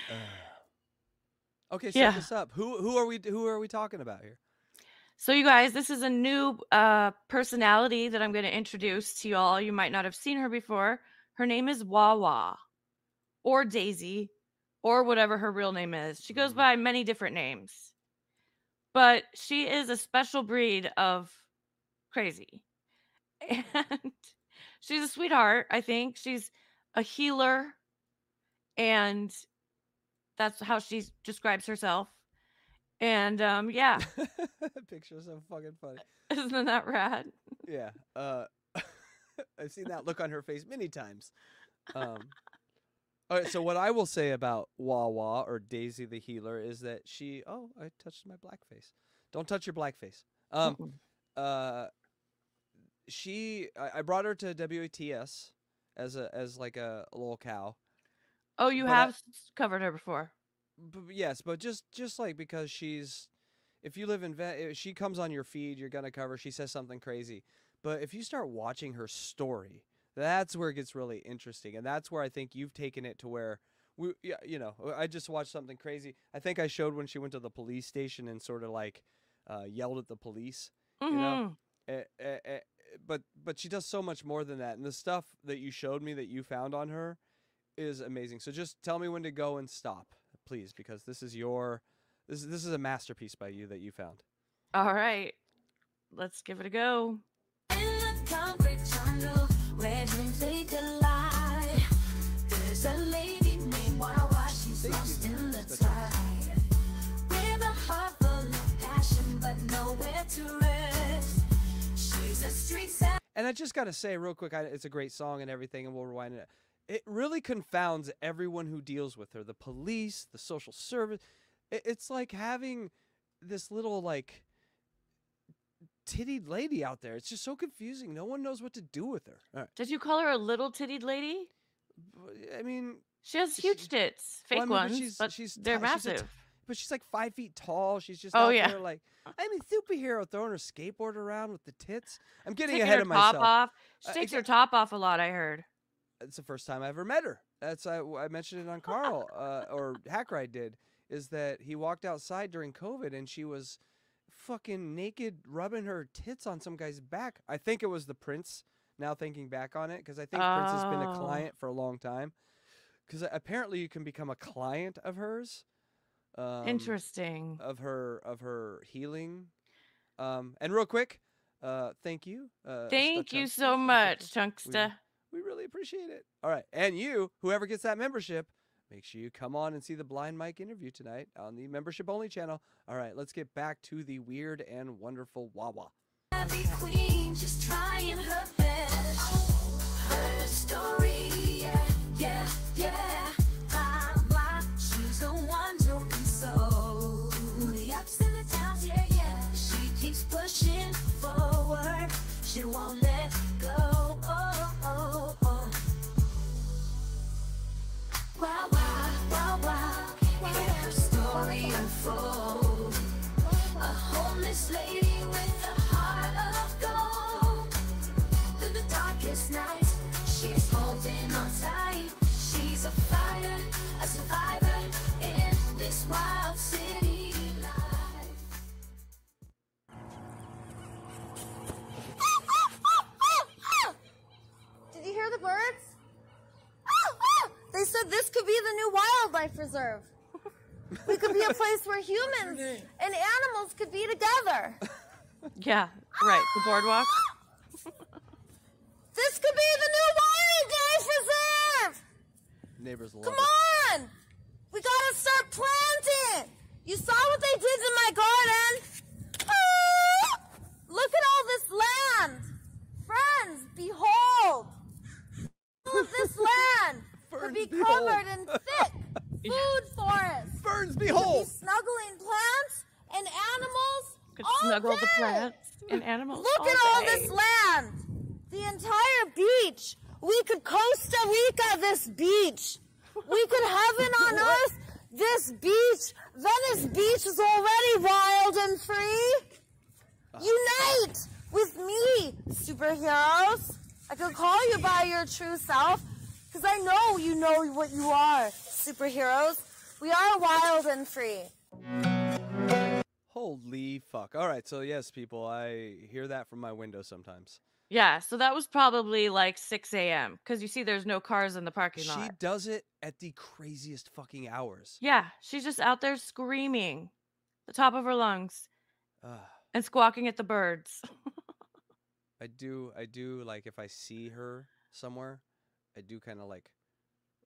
[SPEAKER 2] okay, set
[SPEAKER 1] Yeah.
[SPEAKER 2] this up. Who who are we who are we talking about here?
[SPEAKER 1] So, you guys, this is a new uh, personality that I'm going to introduce to you all. You might not have seen her before. Her name is Wawa or Daisy or whatever her real name is. She goes
[SPEAKER 2] Mhm.
[SPEAKER 1] by many different names, but she is a special breed of crazy. And she's a sweetheart, I think. She's a healer, and that's how she describes herself. And um, yeah,
[SPEAKER 2] Picture is so fucking funny.
[SPEAKER 1] isn't that rad?
[SPEAKER 2] Yeah. Uh, I've seen that look on her face many times. Um, all right. So what I will say about Wawa or Daisy the Healer is that she. Oh, I touched my black face. Don't touch your black face. Um. Uh. She. I, I brought her to WATS as a as like a, a little cow.
[SPEAKER 1] Oh, you
[SPEAKER 2] But
[SPEAKER 1] have s- covered her before.
[SPEAKER 2] B- yes, but just just like because she's, if you live in, Ve- she comes on your feed, you're gonna cover. She says something crazy, but if you start watching her story, that's where it gets really interesting, and that's where I think you've taken it to where we, yeah, you know, I just watched something crazy. I think I showed when she went to the police station and sort of like uh, yelled at the police.
[SPEAKER 1] hmm
[SPEAKER 2] know, eh, eh, eh, but but she does so much more than that, and the stuff that you showed me that you found on her is amazing. So just tell me when to go and stop, please, because this is your this is- this is a masterpiece by you that you found.
[SPEAKER 1] All right, let's give it a go.
[SPEAKER 8] In the concrete jungle where dreams they collide, there's a lady named Wawa. She's
[SPEAKER 2] Thank you.
[SPEAKER 8] in the tide. With a heart full of passion, but nowhere to rest. She's a street savage.
[SPEAKER 2] And I just got to say real quick, I, it's a great song and everything, and we'll rewind it. It really confounds everyone who deals with her, the police, the social service. It, it's like having this little like tittied lady out there. It's just so confusing. No one knows what to do with her. Right.
[SPEAKER 1] Did you call her a little tittied lady?
[SPEAKER 2] I mean,
[SPEAKER 1] She has
[SPEAKER 2] She-
[SPEAKER 1] huge tits, fake
[SPEAKER 2] well, I mean, but
[SPEAKER 1] ones,
[SPEAKER 2] she's-
[SPEAKER 1] but
[SPEAKER 2] she's
[SPEAKER 1] they're
[SPEAKER 2] ti- she's a t-
[SPEAKER 1] massive.
[SPEAKER 2] but she's like five feet tall. She's just
[SPEAKER 1] Oh,
[SPEAKER 2] out
[SPEAKER 1] yeah.
[SPEAKER 2] there like I'm a superhero throwing her skateboard around with the tits. I'm getting
[SPEAKER 1] Taking
[SPEAKER 2] ahead
[SPEAKER 1] her
[SPEAKER 2] of
[SPEAKER 1] top
[SPEAKER 2] myself.
[SPEAKER 1] off. She
[SPEAKER 2] Uh,
[SPEAKER 1] takes her top off a lot. I heard.
[SPEAKER 2] It's the first time I ever met her. That's I, I mentioned it on Carl uh, or Hackride did. Is that he walked outside during COVID and she was fucking naked, rubbing her tits on some guy's back. I think it was the Prince. Now thinking back on it, because I think Prince has been a
[SPEAKER 1] Oh.
[SPEAKER 2] client for a long time. Because apparently you can become a client of hers. Um,
[SPEAKER 1] Interesting.
[SPEAKER 2] of her of her healing. Um, and real quick, uh, thank you. Uh,
[SPEAKER 1] Thank you so much, Chunksta.
[SPEAKER 2] We really appreciate it. All right. And you, whoever gets that membership, make sure you come on and see the Blind Mike interview tonight on the membership only channel. All right, let's get back to the weird and wonderful Wawa.
[SPEAKER 8] Wow, story. A homeless lady with a heart of gold. Through the darkest nights, she's holding on tight. She's a fighter, a survivor in this wild
[SPEAKER 10] be the new wildlife reserve. We could be a place where humans and animals could be together.
[SPEAKER 1] Yeah, right. The boardwalk.
[SPEAKER 10] This could be the new wildlife reserve.
[SPEAKER 2] Neighbors love
[SPEAKER 10] Come
[SPEAKER 2] it.
[SPEAKER 10] on. We gotta start planting. You saw what they did to my garden. Look at all this land. Friends, behold. All of this land could be
[SPEAKER 2] Ferns,
[SPEAKER 10] covered
[SPEAKER 2] behold.
[SPEAKER 10] in thick food forests.
[SPEAKER 2] Ferns,
[SPEAKER 10] behold. could be snuggling plants and animals
[SPEAKER 1] Could
[SPEAKER 10] all
[SPEAKER 1] snuggle the
[SPEAKER 10] day.
[SPEAKER 1] plants and animals.
[SPEAKER 10] Look
[SPEAKER 1] all
[SPEAKER 10] at all
[SPEAKER 1] day.
[SPEAKER 10] this land. The entire beach. We could Costa Rica this beach. We could heaven on earth this beach. Venice Beach is already wild and free. Unite with me, superheroes. I could call you by your true self because I know you know what you are, superheroes. We are wild and free.
[SPEAKER 2] Holy fuck. All right, so yes, people, I hear that from my window sometimes.
[SPEAKER 1] Yeah, so that was probably like 6 a.m. because you see there's no cars in the parking lot.
[SPEAKER 2] She does it at the craziest fucking hours.
[SPEAKER 1] Yeah, she's just out there screaming the top of her lungs
[SPEAKER 2] Ugh.
[SPEAKER 1] and squawking at the birds.
[SPEAKER 2] I do, I do like if I see her somewhere, I do kind of like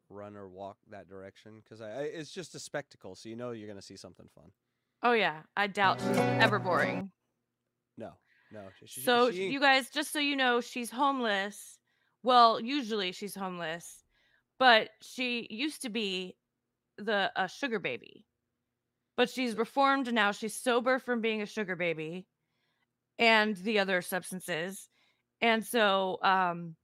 [SPEAKER 2] run or walk that direction because I, I, it's just a spectacle, so you know you're gonna see something fun.
[SPEAKER 1] Oh yeah, I doubt she's ever boring.
[SPEAKER 2] No, no. she- she-
[SPEAKER 1] So
[SPEAKER 2] she-
[SPEAKER 1] you guys, just so you know, she's homeless. Well, usually she's homeless, but she used to be the a sugar baby. But she's reformed now. She's sober from being a sugar baby and the other substances. And so um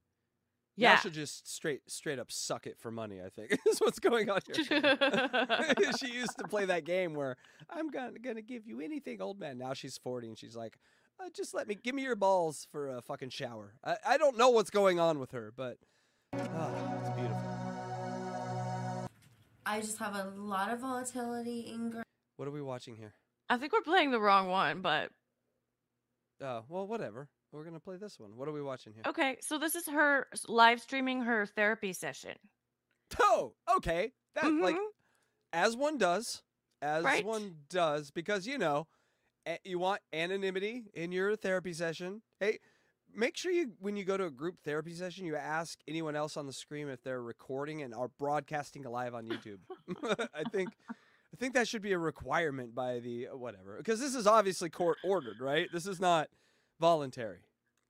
[SPEAKER 2] now
[SPEAKER 1] yeah.
[SPEAKER 2] she'll just straight straight up suck it for money. I think is what's going on here. she used to play that game where I'm gonna gonna give you anything, old man. Now she's 40 and she's like, uh, just let me give me your balls for a fucking shower. I, I don't know what's going on with her, but ah, it's beautiful.
[SPEAKER 11] I just have a lot of volatility in gr-
[SPEAKER 2] What are we watching here?
[SPEAKER 1] I think we're playing the wrong one, but
[SPEAKER 2] Oh, well, whatever. We're gonna play this one. What are we watching here?
[SPEAKER 1] okay. So this is her live streaming her therapy session.
[SPEAKER 2] Oh, okay. That like
[SPEAKER 1] Mhm.
[SPEAKER 2] as one does, as
[SPEAKER 1] Right.
[SPEAKER 2] one does, because you know, you want anonymity in your therapy session. Hey, make sure you when you go to a group therapy session, you ask anyone else on the screen if they're recording and are broadcasting live on YouTube. I think I think that should be a requirement by the uh, whatever, because this is obviously court ordered, right? This is not voluntary.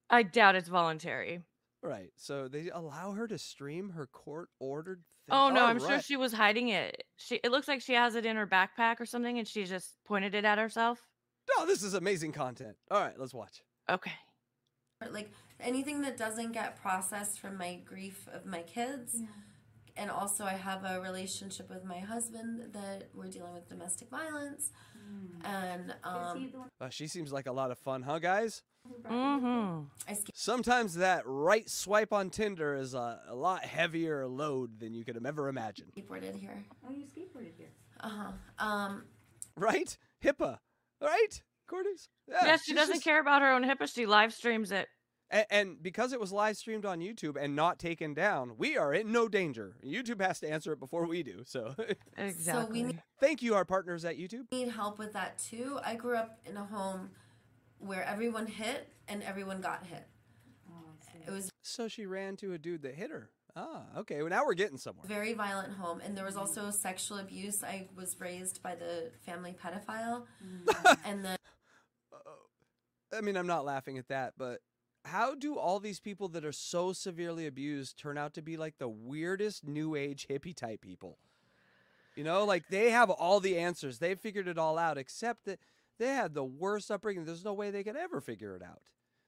[SPEAKER 1] I doubt it's voluntary.
[SPEAKER 2] Right. So they allow her to stream her court ordered thing.
[SPEAKER 1] Oh no, I'm sure she was hiding it. She it looks like she has it in her backpack or something and she just pointed it at herself.
[SPEAKER 2] Oh, this is amazing content. All right, let's watch.
[SPEAKER 1] Okay.
[SPEAKER 11] like anything that doesn't get processed from my grief of my kids. And also, I have a relationship with my husband that we're dealing with domestic violence. And um,
[SPEAKER 2] Uh, she seems like a lot of fun, huh, guys?
[SPEAKER 1] Mm-hmm.
[SPEAKER 2] Sometimes that right swipe on Tinder is a, a lot heavier load than you could have ever imagined.
[SPEAKER 11] skateboarded here.
[SPEAKER 7] Oh, you skateboarded here.
[SPEAKER 11] Uh huh. Um,
[SPEAKER 2] Right? HIPAA. Right? Cordy's?
[SPEAKER 1] Yeah, she doesn't
[SPEAKER 2] just-
[SPEAKER 1] care about her own HIPAA. She live streams it.
[SPEAKER 2] And, and because it was live streamed on YouTube and not taken down, we are in no danger. YouTube has to answer it before we do. So
[SPEAKER 1] Exactly.
[SPEAKER 11] So we need,
[SPEAKER 2] thank you, our partners at YouTube.
[SPEAKER 11] need help with that too. I grew up in a home where everyone hit and everyone got hit. It was
[SPEAKER 2] So she ran to a dude that hit her. Ah, okay. Well, now we're getting somewhere.
[SPEAKER 11] very violent home, and there was also sexual abuse. I was raised by the family pedophile, and then
[SPEAKER 2] I mean, I'm not laughing at that, but how do all these people that are so severely abused turn out to be like the weirdest new age hippie type people? You know, like they have all the answers. They figured it all out, except that they had the worst upbringing. There's no way they could ever figure it out.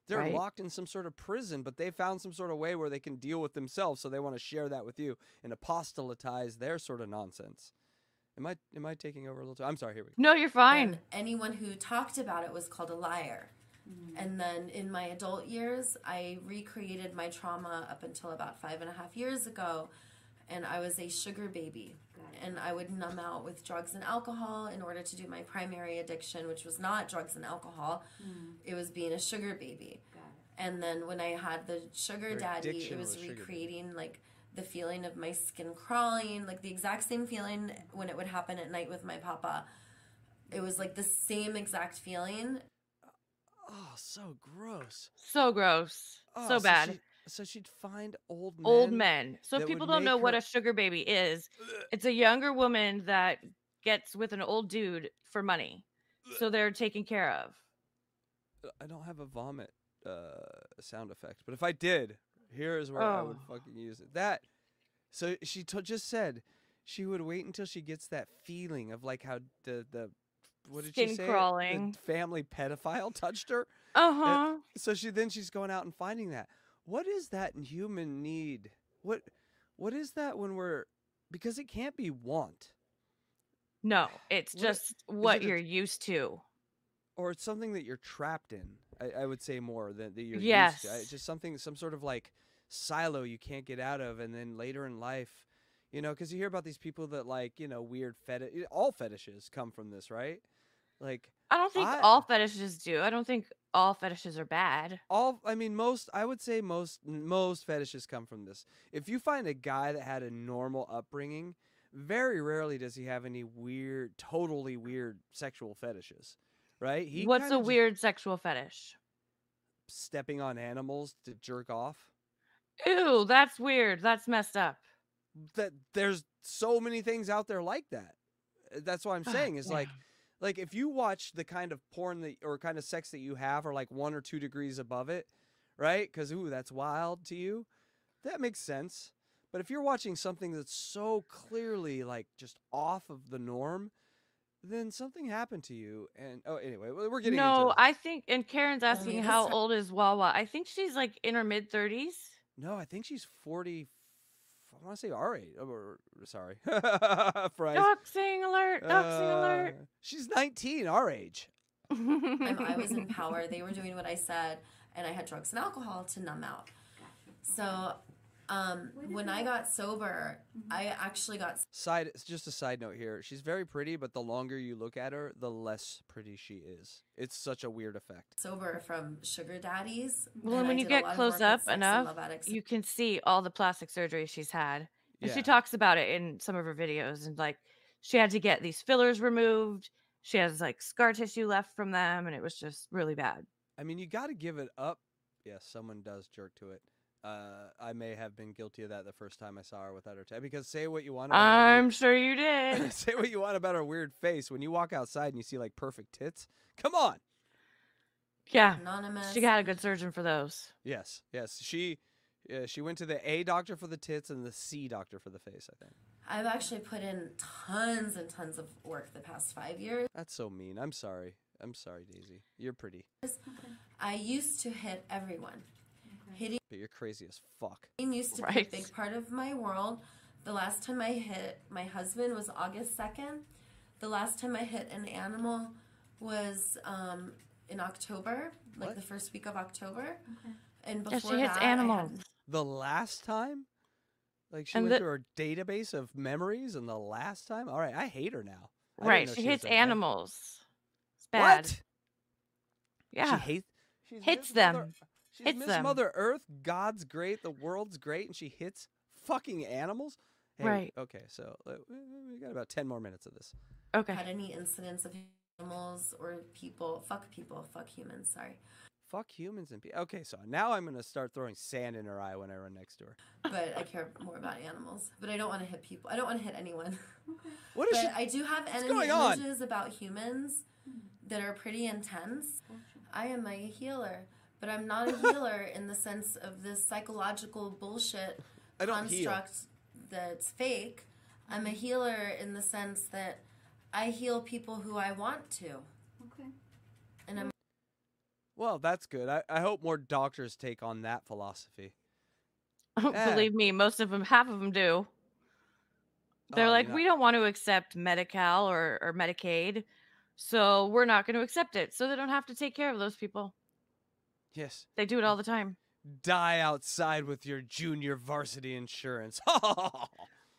[SPEAKER 2] They're
[SPEAKER 1] Right.
[SPEAKER 2] locked in some sort of prison, but they found some sort of way where they can deal with themselves. So they want to share that with you and apostatize their sort of nonsense. Am I am I taking over a little? Too? I'm sorry. Here we go.
[SPEAKER 1] No, you're fine.
[SPEAKER 11] and anyone who talked about it was called a liar. Mm. And then in my adult years, I recreated my trauma up until about five and a half years ago, and I was a sugar baby. And I would numb out with drugs and alcohol in order to do my primary addiction, which was not drugs and alcohol. Mm. It was being a sugar baby. And then when I had the sugar
[SPEAKER 2] Your
[SPEAKER 11] daddy, it was
[SPEAKER 2] was baby.
[SPEAKER 11] recreating like the feeling of my skin crawling, like the exact same feeling when it would happen at night with my papa. It was like the same exact feeling.
[SPEAKER 2] Oh, so gross.
[SPEAKER 1] So gross.
[SPEAKER 2] Oh,
[SPEAKER 1] so bad.
[SPEAKER 2] she- so she'd find old men.
[SPEAKER 1] Old men. So if
[SPEAKER 2] that
[SPEAKER 1] people don't know what
[SPEAKER 2] her-
[SPEAKER 1] a sugar baby is, it's a younger woman that gets with an old dude for money. So they're taken care of.
[SPEAKER 2] I don't have a vomit uh, sound effect, but if I did, here is where I would
[SPEAKER 1] Oh.
[SPEAKER 2] fucking use it. That. So she to just said she would wait until she gets that feeling of like how the the what did she
[SPEAKER 1] Skin
[SPEAKER 2] say?
[SPEAKER 1] crawling.
[SPEAKER 2] The family pedophile touched her.
[SPEAKER 1] Uh
[SPEAKER 2] Uh,
[SPEAKER 1] huh.
[SPEAKER 2] So she then she's going out and finding that. What is that human need? What what is that when we're because it can't be want
[SPEAKER 1] No, it's
[SPEAKER 2] What
[SPEAKER 1] just what
[SPEAKER 2] it
[SPEAKER 1] you're used to.
[SPEAKER 2] or it's something that you're trapped in. I, I would say more than that you're used to. I-
[SPEAKER 1] Yes.
[SPEAKER 2] just something, some sort of like silo you can't get out of, and then later in life, you know, because you hear about these people that like you know weird fetish. All fetishes come from this, right? Like
[SPEAKER 1] I don't think
[SPEAKER 2] I-
[SPEAKER 1] all fetishes do. I don't think all fetishes are bad.
[SPEAKER 2] all i mean most i would say most most fetishes come from this if you find a guy that had a normal upbringing very rarely does he have any weird totally weird sexual fetishes right he
[SPEAKER 1] What's a weird sexual fetish?
[SPEAKER 2] stepping on animals to jerk off
[SPEAKER 1] Ew, that's weird. That's messed up.
[SPEAKER 2] that there's so many things out there like that that's what i'm saying is like. Like if you watch the kind of porn that or kind of sex that you have are like one or two degrees above it right because ooh that's wild to you that makes sense but if you're watching something that's so clearly like just off of the norm then something happened to you and oh anyway we- we're getting
[SPEAKER 1] No,
[SPEAKER 2] into
[SPEAKER 1] I think, and Karen's
[SPEAKER 11] I
[SPEAKER 1] asking
[SPEAKER 11] mean,
[SPEAKER 1] how old is Wawa. I think she's like in her mid 30s.
[SPEAKER 2] no i think she's 40 i want to say our age or sorry Fries.
[SPEAKER 1] Doxing alert! Doxing alert!
[SPEAKER 2] Uh, she's 19 our age
[SPEAKER 11] I'm, I was in power. They were doing what I said, and I had drugs and alcohol to numb out. So, um, when I got sober, I actually got
[SPEAKER 2] Side, it's just a side note here. She's very pretty, but the longer you look at her, the less pretty she is. It's such a weird effect.
[SPEAKER 11] sober from sugar daddies.
[SPEAKER 1] Well, and
[SPEAKER 11] and I
[SPEAKER 1] when you get close up enough, you can see all the plastic surgery she's had. And she talks about it in some of her videos. And like, she had to get these fillers removed. She has like scar tissue left from them. And it was just really bad.
[SPEAKER 2] I mean, you got to give it up. Yes, someone does jerk to it. Uh, I may have been guilty of that the first time I saw her without her tag. Because say what you want about her
[SPEAKER 1] I'm
[SPEAKER 2] weird-
[SPEAKER 1] sure you did.
[SPEAKER 2] say what you want about her weird face. When you walk outside and you see like perfect tits, come on.
[SPEAKER 1] Yeah.
[SPEAKER 11] anonymous.
[SPEAKER 1] She got a good surgeon for those.
[SPEAKER 2] Yes, yes. She, yeah, she went to the A doctor for the tits and the C doctor for the face. I think
[SPEAKER 11] I've actually put in tons and tons of work the past five years.
[SPEAKER 2] that's so mean. I'm sorry. I'm sorry, Daisy. You're pretty,
[SPEAKER 11] I used to hit everyone. Hitting
[SPEAKER 2] but you're crazy as fuck.
[SPEAKER 11] used to be a big part of my world. The last time I hit my husband was August 2nd. The last time I hit an animal was um, in October, like
[SPEAKER 2] What?
[SPEAKER 11] the first week of October. And
[SPEAKER 1] Yeah,
[SPEAKER 11] before
[SPEAKER 1] she hits
[SPEAKER 11] that, I had-
[SPEAKER 1] animals.
[SPEAKER 2] The last time, like she
[SPEAKER 1] And
[SPEAKER 2] went
[SPEAKER 1] the-
[SPEAKER 2] through her database of memories, and the last time. All right, I hate her now. I
[SPEAKER 1] Right.
[SPEAKER 2] know
[SPEAKER 1] She
[SPEAKER 2] was
[SPEAKER 1] hits animals. It's bad.
[SPEAKER 2] What?
[SPEAKER 1] Yeah.
[SPEAKER 2] She hates.
[SPEAKER 1] Hits
[SPEAKER 2] Miss Mother-
[SPEAKER 1] them.
[SPEAKER 2] She's
[SPEAKER 1] Hits
[SPEAKER 2] Miss
[SPEAKER 1] them.
[SPEAKER 2] Mother Earth. God's great. The world's great, and she hits fucking animals. Hey,
[SPEAKER 1] Right.
[SPEAKER 2] Okay, so uh, we we got about ten more minutes of this.
[SPEAKER 1] Okay.
[SPEAKER 11] had any incidents of animals or people. Fuck people. Fuck humans. Sorry.
[SPEAKER 2] Fuck humans and people. Okay, so now I'm gonna start throwing sand in her eye when I run next to her.
[SPEAKER 11] But I care more about animals. But I don't want to hit people. I don't want to hit anyone.
[SPEAKER 2] What is
[SPEAKER 11] but
[SPEAKER 2] she?
[SPEAKER 11] I do have enemy
[SPEAKER 2] going on?
[SPEAKER 11] images about humans that are pretty intense. I am a healer, but I'm not a healer in the sense of this psychological bullshit
[SPEAKER 2] I don't heal.
[SPEAKER 11] construct that's fake. I'm a mm-hmm. healer in the sense that I heal people who I want to.
[SPEAKER 7] Okay.
[SPEAKER 11] And I'm
[SPEAKER 2] Well, that's good. I, I hope more doctors take on that philosophy. Yeah.
[SPEAKER 1] Believe me, most of them, half of them do. They're
[SPEAKER 2] Oh,
[SPEAKER 1] like,
[SPEAKER 2] yeah.
[SPEAKER 1] we don't want to accept Medi-Cal or, or Medicaid, so we're not going to accept it. So they don't have to take care of those people.
[SPEAKER 2] Yes.
[SPEAKER 1] They do it all the time.
[SPEAKER 2] Die outside with your junior varsity insurance.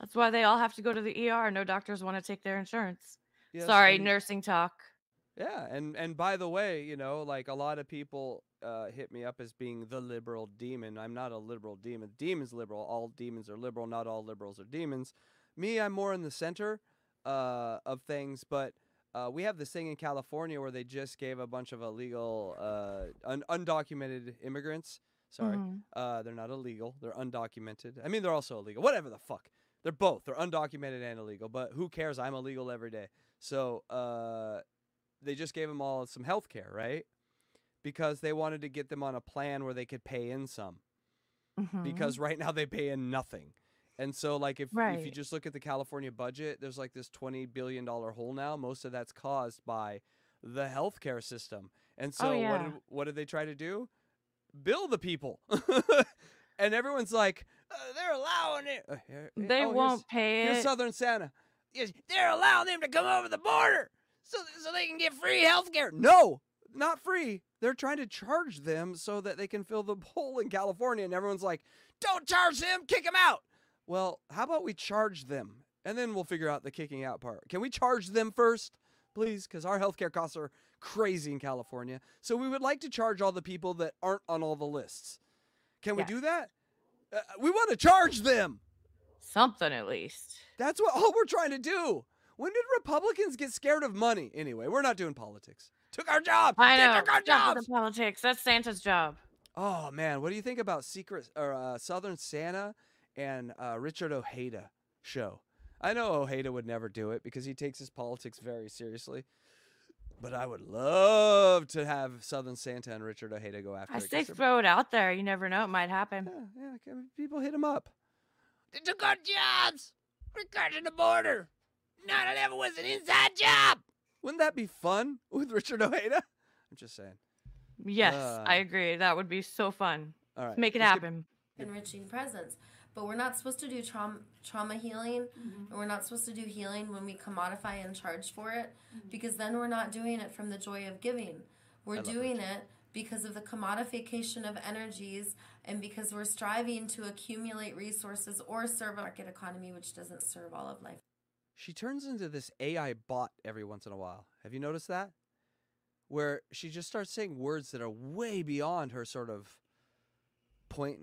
[SPEAKER 1] That's why they all have to go to the ER. No doctors want to take their insurance.
[SPEAKER 2] Yes,
[SPEAKER 1] Sorry,
[SPEAKER 2] and-
[SPEAKER 1] nursing talk.
[SPEAKER 2] Yeah, and and by the way, you know, like a lot of people uh, hit me up as being the liberal demon. I'm not a liberal demon. Demon's liberal. All demons are liberal. Not all liberals are demons. Me, I'm more in the center uh, of things. But uh, we have this thing in California where they just gave a bunch of illegal, uh, un- undocumented immigrants. Sorry,
[SPEAKER 1] Mhm.
[SPEAKER 2] uh, they're not illegal. They're undocumented. I mean, they're also illegal. Whatever the fuck. They're both. They're undocumented and illegal. But who cares? I'm illegal every day. So uh, they just gave them all some health care, right? Because they wanted to get them on a plan where they could pay in some.
[SPEAKER 1] Mhm.
[SPEAKER 2] Because right now they pay in nothing. And so like if if you just look at the California budget, there's like this 20 billion dollar hole now. Most of that's caused by the healthcare system. And so what
[SPEAKER 1] Oh, yeah.
[SPEAKER 2] did what did they try to do? Bill the people. and everyone's like, uh, they're allowing it. Uh, here- here-
[SPEAKER 1] They
[SPEAKER 2] oh,
[SPEAKER 1] won't pay it.
[SPEAKER 2] Southern Santa. Yes, they're allowing them to come over the border so so they can get free healthcare. No, not free. They're trying to charge them so that they can fill the hole in California. And everyone's like, don't charge them, kick them out. Well, how about we charge them? And then we'll figure out the kicking out part. Can we charge them first, please? Because our healthcare costs are crazy in California. So we would like to charge all the people that aren't on all the lists. Can we do that? Uh, we want to charge them.
[SPEAKER 1] Something at least.
[SPEAKER 2] That's what all we're trying to do. When did Republicans get scared of money? Anyway, we're not doing politics. Took our job.
[SPEAKER 1] I know.
[SPEAKER 2] took our jobs.
[SPEAKER 1] politics. That's Santa's job.
[SPEAKER 2] Oh man, what do you think about Secret or uh, Southern Santa and uh, Richard Ojeda show? I know Ojeda would never do it because he takes his politics very seriously. But I would love to have Southern Santa and Richard Ojeda go after
[SPEAKER 1] I
[SPEAKER 2] it. 'cause
[SPEAKER 1] say
[SPEAKER 2] they're-
[SPEAKER 1] throw it out there. You never know. It might happen.
[SPEAKER 2] Yeah, yeah, people hit him up. They took our jobs. We're guarding the border. 9/11 was an inside job. Wouldn't that be fun with Richard Ojeda? I'm just saying.
[SPEAKER 1] Yes, I
[SPEAKER 2] Uh,
[SPEAKER 1] agree. That would be so fun.
[SPEAKER 2] All right,
[SPEAKER 1] Make it
[SPEAKER 2] let's
[SPEAKER 1] happen.
[SPEAKER 11] enriching presence. But we're not supposed to do trauma trauma healing, mm-hmm. and we're not supposed to do healing when we commodify and charge for it, mm-hmm. because then we're not doing it from the joy of giving. We're
[SPEAKER 2] love
[SPEAKER 11] doing it because of the commodification of energies, and because we're striving to accumulate resources or serve a market economy, which doesn't serve all of life.
[SPEAKER 2] She turns into this AI bot every once in a while. Have you noticed that? Where she just starts saying words that are way beyond her sort of point.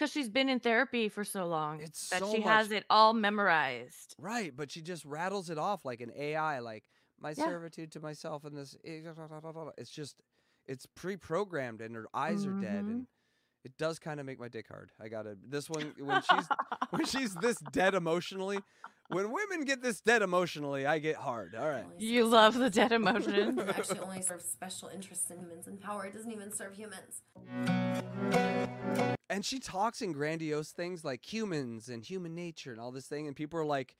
[SPEAKER 1] It's because she's been in therapy for so long
[SPEAKER 2] It's
[SPEAKER 1] that
[SPEAKER 2] so
[SPEAKER 1] she
[SPEAKER 2] much-
[SPEAKER 1] has it all memorized.
[SPEAKER 2] Right, but she just rattles it off like an AI, like my
[SPEAKER 1] Yeah.
[SPEAKER 2] servitude to myself and this. It's just, it's pre-programmed and her eyes are dead,
[SPEAKER 1] Mhm.
[SPEAKER 2] and it does kind of make my dick hard. I gotta. This one when she's when she's this dead emotionally, when women get this dead emotionally, I get hard. All right.
[SPEAKER 1] You love the dead emotion.
[SPEAKER 11] It actually only serves special interests in humans, and power it doesn't even serve humans.
[SPEAKER 2] And she talks in grandiose things like humans and human nature and all this thing, and people are like,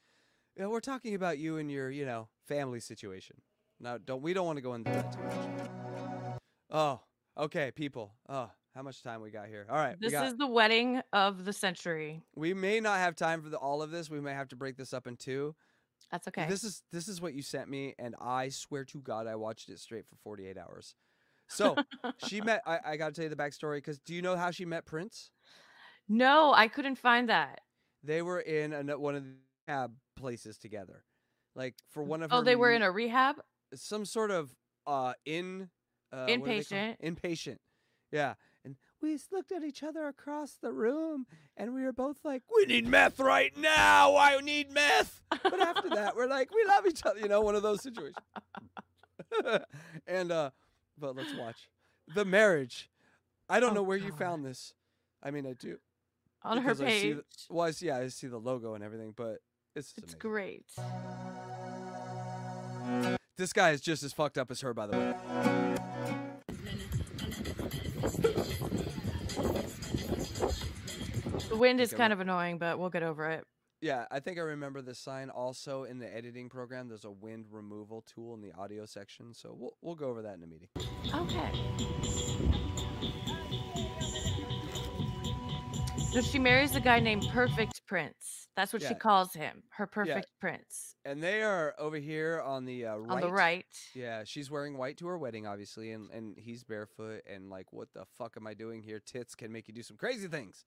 [SPEAKER 2] "Yeah, we're talking about you and your, you know, family situation." Now, don't we don't want to go into that too much. Oh, okay, people. Oh, how much time we got here? All right, we
[SPEAKER 1] This
[SPEAKER 2] got.
[SPEAKER 1] is the wedding of the century.
[SPEAKER 2] we may not have time for the, all of this. We may have to break this up in two.
[SPEAKER 1] That's okay.
[SPEAKER 2] This is this is what you sent me, and I swear to God, I watched it straight for 48 hours. So she met. I, I got to tell you the backstory because do you know how she met Prince?
[SPEAKER 1] no, I couldn't find that.
[SPEAKER 2] They were in an, one of the rehab places together, like for one of
[SPEAKER 1] Oh, they were in a rehab.
[SPEAKER 2] some sort of uh in uh, what do they call it?
[SPEAKER 1] Inpatient.
[SPEAKER 2] Inpatient. Yeah. And we looked at each other across the room and we were both like, We need meth right now. I need meth. But after that, we're like, we love each other, you know, one of those situations. and uh but let's watch. The marriage. I don't
[SPEAKER 1] Oh,
[SPEAKER 2] know where you found this. I mean I do.
[SPEAKER 1] On her
[SPEAKER 2] because I see
[SPEAKER 1] page.
[SPEAKER 2] the- well, I see, yeah, I see the logo and everything, but it's,
[SPEAKER 1] It's
[SPEAKER 2] amazing.
[SPEAKER 1] great.
[SPEAKER 2] This guy is just as fucked up as her, by the way.
[SPEAKER 1] The wind is kind of annoying, but we'll get over it.
[SPEAKER 2] Yeah, I think I remember the sign. Also, in the editing program, there's a wind removal tool in the audio section, so we'll we'll go over that in a meeting.
[SPEAKER 1] Okay. So she marries a guy named Perfect Prince. That's what she calls him. Her perfect prince.
[SPEAKER 2] And they are over here on the uh, right.
[SPEAKER 1] On the right.
[SPEAKER 2] Yeah, she's wearing white to her wedding, obviously, and and he's barefoot. And like, what the fuck am I doing here? Tits can make you do some crazy things.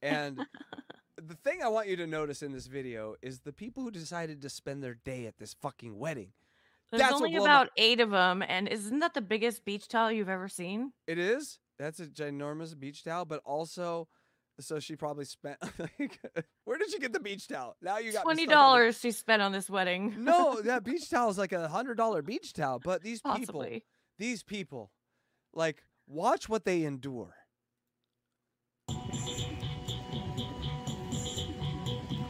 [SPEAKER 2] And the thing I want you to notice in this video is the people who decided to spend their day at this fucking wedding.
[SPEAKER 1] There's
[SPEAKER 2] That's
[SPEAKER 1] only about eight of them, and isn't that the biggest beach towel you've ever seen?
[SPEAKER 2] It is. That's a ginormous beach towel, but also, so she probably spent. Like, where did she get the beach towel? Now you got
[SPEAKER 1] Twenty
[SPEAKER 2] stuck on the-
[SPEAKER 1] dollars she spent on this wedding.
[SPEAKER 2] No, that beach towel is like a hundred dollar beach towel. But these people, these people, like, watch what they endure.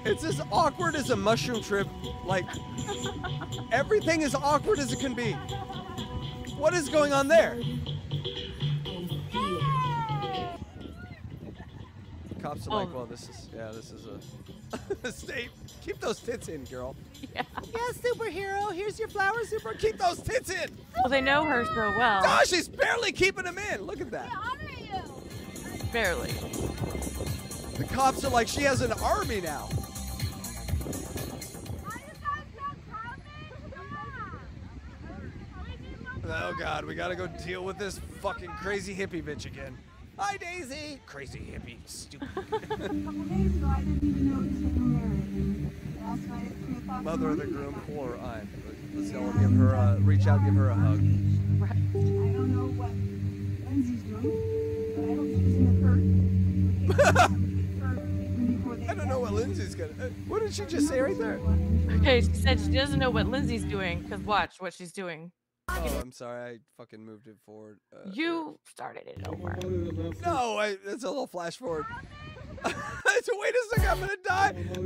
[SPEAKER 2] It's as awkward as a mushroom trip. Like, everything is awkward as it can be. What is going on there? Cops are like,
[SPEAKER 1] Oh.
[SPEAKER 2] well, this is yeah, this is a state. Keep those tits in, girl.
[SPEAKER 1] Yeah.
[SPEAKER 2] Yes, superhero. Here's your flower, super. Keep those tits in.
[SPEAKER 1] Well, they know her so well.
[SPEAKER 2] Oh, she's barely keeping them in. Look at that.
[SPEAKER 1] Barely.
[SPEAKER 2] The cops are like, she has an army now. Oh God, we gotta go deal with this fucking crazy hippie bitch again. Hi, Daisy. Crazy hippie, stupid. Mother of the groom, poor I'm. Let's go and give her a reach out, give her a hug. I don't know what Lindsay's gonna. uh, What did she just say right there?
[SPEAKER 1] Okay, she said she doesn't know what Lindsay's doing, because watch what she's doing.
[SPEAKER 2] Oh, I'm sorry. I fucking moved it forward. Uh,
[SPEAKER 1] You started it over.
[SPEAKER 2] No, I, that's a little flash forward. Wait a second, I'm gonna die.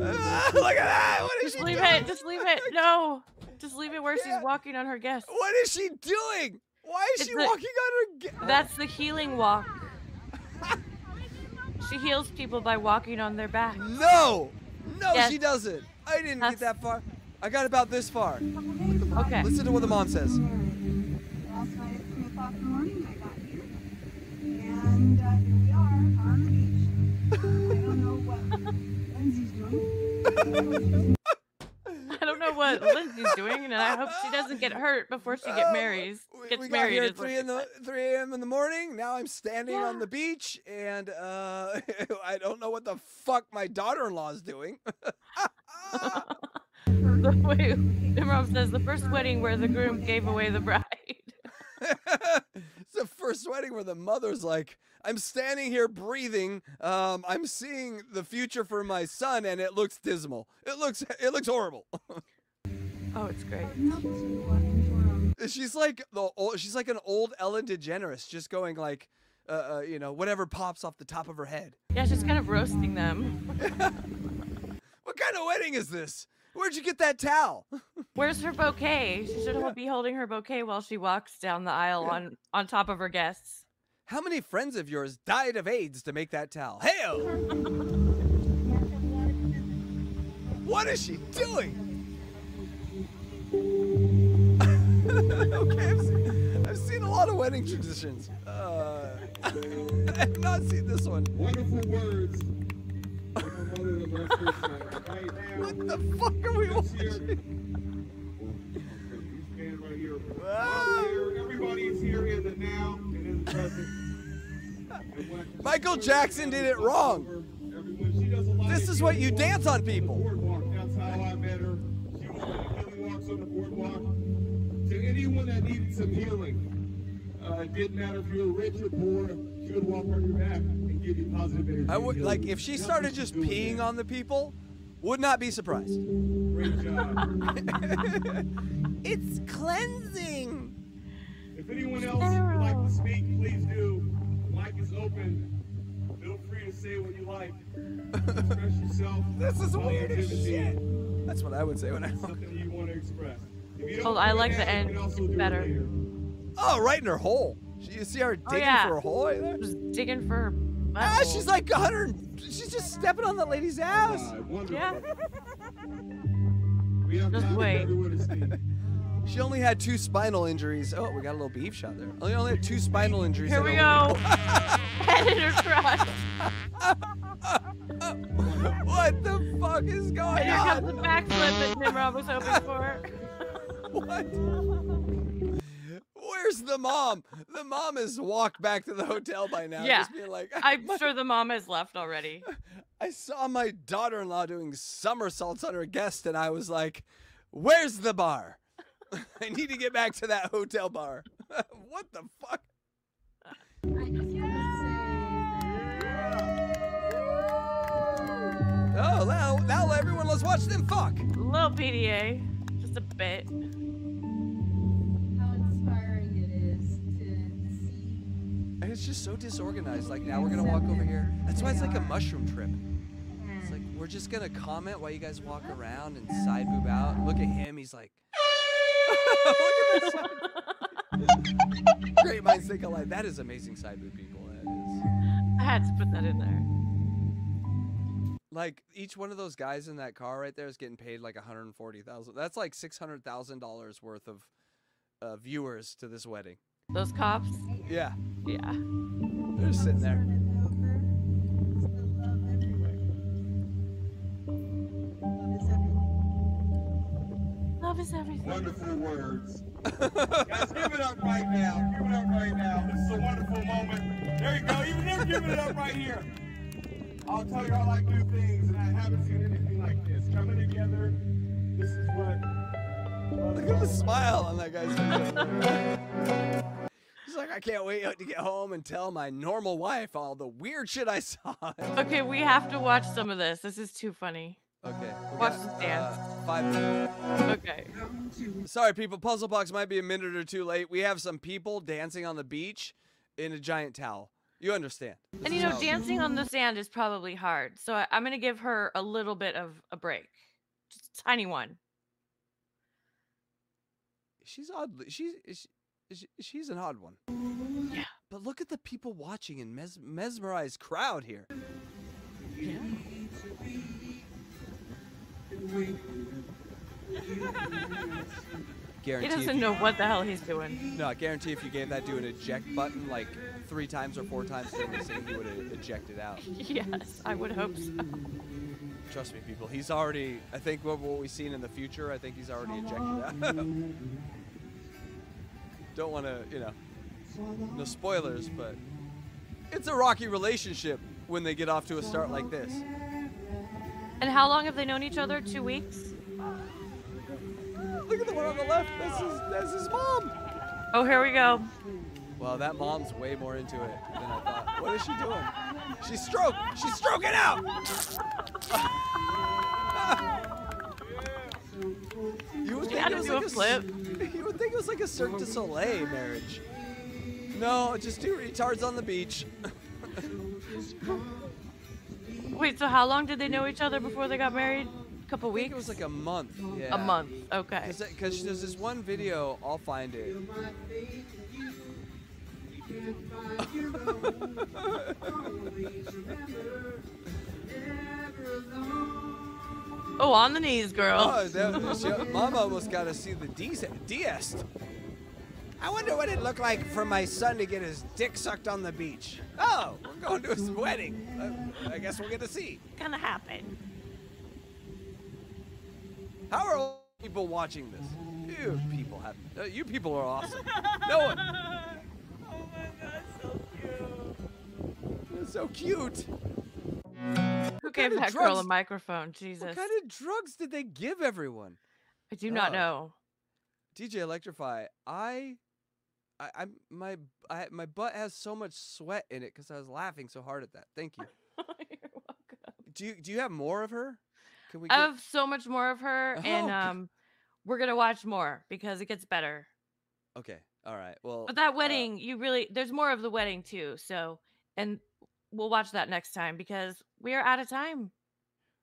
[SPEAKER 2] Look at that. What is
[SPEAKER 1] Just
[SPEAKER 2] she
[SPEAKER 1] leave
[SPEAKER 2] doing?
[SPEAKER 1] it. Just leave it. No. Just leave it where she's walking on her guest.
[SPEAKER 2] What is she doing? Why is
[SPEAKER 1] It's
[SPEAKER 2] she
[SPEAKER 1] the-
[SPEAKER 2] walking on her? Ga-
[SPEAKER 1] That's the healing walk. she heals people by walking on their back.
[SPEAKER 2] No, no,
[SPEAKER 1] Yes.
[SPEAKER 2] she doesn't. I didn't get that far. I got about this far.
[SPEAKER 1] Okay.
[SPEAKER 2] Listen to what the mom says.
[SPEAKER 12] I don't know what Lindsay's doing,
[SPEAKER 1] and I hope she doesn't get hurt before she get marries. Gets
[SPEAKER 2] Uh, we got
[SPEAKER 1] married.
[SPEAKER 2] here at three in the three a.m. in the morning. Now I'm standing on the beach, and uh, I don't know what the fuck my daughter-in-law is doing.
[SPEAKER 1] The way Imran says the first wedding where the groom gave away the bride.
[SPEAKER 2] it's the first wedding where the mother's like, "I'm standing here breathing. Um, I'm seeing the future for my son, and it looks dismal. It looks it looks horrible."
[SPEAKER 1] Oh, it's great.
[SPEAKER 2] she's like the old, she's like an old Ellen DeGeneres, just going like, uh, uh, you know, whatever pops off the top of her head.
[SPEAKER 1] Yeah, she's kind of roasting them.
[SPEAKER 2] What kind of wedding is this? Where'd you get that towel?
[SPEAKER 1] Where's her bouquet? She should be holding her bouquet while she walks down the aisle on on top of her guests.
[SPEAKER 2] How many friends of yours died of AIDS to make that towel? Hell! what is she doing? okay, I've seen, I've seen a lot of wedding traditions. Uh, I've not seen this one.
[SPEAKER 13] Wonderful words. from a mother of our first son. Right now,
[SPEAKER 2] What the fuck are we watching?
[SPEAKER 13] These men right here. Earlier, Everybody is here in the now and in the present. And what-
[SPEAKER 2] Michael Jackson did it wrong.
[SPEAKER 13] Everyone, she does a lot
[SPEAKER 2] This is what you dance on
[SPEAKER 13] on
[SPEAKER 2] people.
[SPEAKER 13] That's how I met her. She was doing healing walks on the boardwalk. To anyone that needed some healing, uh, it didn't matter if you were rich or poor, she would walk on your back and give you positive energy.
[SPEAKER 2] I would like if she started just peeing on the people, would not be surprised.
[SPEAKER 13] Great job.
[SPEAKER 2] it's cleansing.
[SPEAKER 13] If anyone else would like to speak, please do. The mic is open. Feel free to say what you like. Express yourself.
[SPEAKER 2] This is weird as
[SPEAKER 13] Positivity.
[SPEAKER 2] shit. That's what I would say when I.
[SPEAKER 13] Something you want to express. If
[SPEAKER 1] Oh, I like the
[SPEAKER 13] you
[SPEAKER 1] end
[SPEAKER 13] can also do it
[SPEAKER 1] better.
[SPEAKER 2] Oh, right in her hole. You see her digging
[SPEAKER 1] Oh, yeah.
[SPEAKER 2] for a hole right there?
[SPEAKER 1] Just digging for her
[SPEAKER 2] Ah,
[SPEAKER 1] butthole.
[SPEAKER 2] she's like 100. She's just stepping on the lady's ass.
[SPEAKER 13] Uh, wonderful.
[SPEAKER 1] Yeah.
[SPEAKER 13] We have
[SPEAKER 1] Just
[SPEAKER 13] time for
[SPEAKER 1] wait.
[SPEAKER 13] Everyone to speak.
[SPEAKER 2] She only had two spinal injuries. Oh, we got a little beef shot there. Only only had two spinal injuries.
[SPEAKER 1] Here we go. Head in her crotch.
[SPEAKER 2] what the fuck is going
[SPEAKER 1] And here comes the
[SPEAKER 2] on?
[SPEAKER 1] backflip that Nimrod was hoping for.
[SPEAKER 2] What? Where's the mom? The mom has walked back to the hotel by now.
[SPEAKER 1] Yeah.
[SPEAKER 2] Just being like,
[SPEAKER 1] I'm sure the mom has left already.
[SPEAKER 2] I saw my daughter-in-law doing somersaults on her guest, and I was like, "Where's the bar? I need to get back to that hotel bar." what the fuck? Oh, now, now everyone, let's watch them fuck.
[SPEAKER 1] A Little PDA. Just a bit.
[SPEAKER 12] How inspiring it is to see
[SPEAKER 2] And it's just so disorganized. Like now we're gonna walk over here. That's why it's like a mushroom trip. It's like we're just gonna comment while you guys walk around and side boob out. Look at him. He's like, look at this. Great minds think alike. That is amazing side boob people. That is.
[SPEAKER 1] I had to put that in there.
[SPEAKER 2] Like each one of those guys in that car right there is getting paid like 140,000. That's like $600,000 worth of uh, viewers to this wedding.
[SPEAKER 1] Those cops.
[SPEAKER 2] Yeah,
[SPEAKER 1] Yeah.
[SPEAKER 2] they're just sitting there.
[SPEAKER 12] Is everything. Love is everything.
[SPEAKER 1] Love is everything.
[SPEAKER 13] Wonderful words. Guys, give it up right now. Give it up right now. This is a wonderful moment. There you go. Even them giving it up right here. I'll tell you, I like new things, and I haven't seen anything like this. Coming together, this is what.
[SPEAKER 2] Look at the smile on that guy's face. He's like, I can't wait to get home and tell my normal wife all the weird shit I saw.
[SPEAKER 1] Okay, we have to watch some of this. This is too funny.
[SPEAKER 2] Okay.
[SPEAKER 1] Watch
[SPEAKER 2] got,
[SPEAKER 1] this dance.
[SPEAKER 2] uh, five minutes.
[SPEAKER 1] Okay.
[SPEAKER 2] Sorry, people. Puzzle box might be a minute or two late. We have some people dancing on the beach in a giant towel. You understand?
[SPEAKER 1] And you know, dancing on the sand is probably hard. So I, I'm going to give her a little bit of a break. Just a tiny one.
[SPEAKER 2] She's oddly. She's. Is, is, she's an odd one.
[SPEAKER 1] Yeah.
[SPEAKER 2] But look at the people watching and mes- mesmerized crowd here.
[SPEAKER 1] Yeah. He
[SPEAKER 2] Guarantee. if
[SPEAKER 1] doesn't
[SPEAKER 2] you-
[SPEAKER 1] know what the hell he's doing.
[SPEAKER 2] No, I guarantee if you gave that dude an eject button like three times or four times during the scene, he would have ejected out.
[SPEAKER 1] Yes, I would hope so.
[SPEAKER 2] Trust me, people. He's already. I think what, what we've seen in the future, I think he's already ejected out. Don't want to, you know, no spoilers, but it's a rocky relationship when they get off to a start like this.
[SPEAKER 1] And how long have they known each other? Two weeks?
[SPEAKER 2] Look at the one on the left. That's his, that's his mom.
[SPEAKER 1] Oh, here we go.
[SPEAKER 2] Well, that mom's way more into it than I thought. What is she doing? She's stroke. She's stroking out. you would think it was
[SPEAKER 1] do
[SPEAKER 2] like
[SPEAKER 1] a
[SPEAKER 2] s-
[SPEAKER 1] flip.
[SPEAKER 2] You would think it was like a Cirque du Soleil marriage. No, just two retards on the beach.
[SPEAKER 1] Wait, so how long did they know each other before they got married? A couple
[SPEAKER 2] I think
[SPEAKER 1] weeks?
[SPEAKER 2] it was like a month. Yeah.
[SPEAKER 1] A month. Okay.
[SPEAKER 2] Because there's this one video, I'll find it.
[SPEAKER 1] Oh, on the knees, girl.
[SPEAKER 2] Oh, that, she, Mama almost got to see the DS. DS. I wonder what it'd look like for my son to get his dick sucked on the beach. Oh, we're going to his wedding. Uh, I guess we'll get to see.
[SPEAKER 1] Gonna happen.
[SPEAKER 2] How are old people watching this? You people have. Uh, you people are awesome. No one.
[SPEAKER 1] Oh my god, so cute.
[SPEAKER 2] So cute.
[SPEAKER 1] Who gave
[SPEAKER 2] kind of
[SPEAKER 1] that girl a microphone? Jesus.
[SPEAKER 2] What kind of drugs did they give everyone?
[SPEAKER 1] I do not
[SPEAKER 2] Oh.
[SPEAKER 1] know.
[SPEAKER 2] DJ Electra Fry, I, I, I'm my, I, my butt has so much sweat in it because I was laughing so hard at that. Thank you.
[SPEAKER 1] You're welcome.
[SPEAKER 2] Do you do you have more of her? Can we?
[SPEAKER 1] I have so much more of her, and
[SPEAKER 2] Oh, g-
[SPEAKER 1] um, we're gonna watch more because it gets better.
[SPEAKER 2] okay. All right. Well.
[SPEAKER 1] But that
[SPEAKER 2] uh,
[SPEAKER 1] wedding, you really there's more of the wedding too. So, and we'll watch that next time because we are out of time,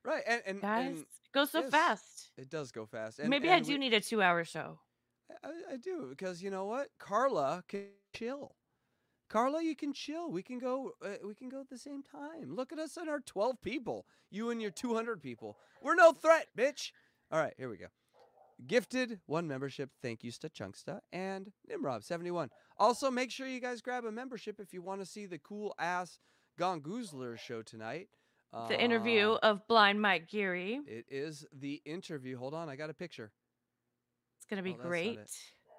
[SPEAKER 2] right. And and,
[SPEAKER 1] guys.
[SPEAKER 2] and
[SPEAKER 1] it goes so yes,ast.
[SPEAKER 2] It does go fast. And,
[SPEAKER 1] Maybe I do
[SPEAKER 2] we-
[SPEAKER 1] need a two-hour show.
[SPEAKER 2] I, I do because you know what, Carla can chill. Carla, you can chill. We can go. Uh, we can go at the same time. Look at us and our twelve people. You and your two hundred people. We're no threat, bitch. All right, here we go. Gifted one membership. Thank you, Stachunksta and Nimrob seventy one. Also, make sure you guys grab a membership if you want to see the cool ass Gongoozler show tonight.
[SPEAKER 1] The interview
[SPEAKER 2] Uh,
[SPEAKER 1] of Blind Mike Geary.
[SPEAKER 2] It is the interview. Hold on, I got a picture.
[SPEAKER 1] It's gonna be
[SPEAKER 2] Oh,
[SPEAKER 1] great.
[SPEAKER 2] it.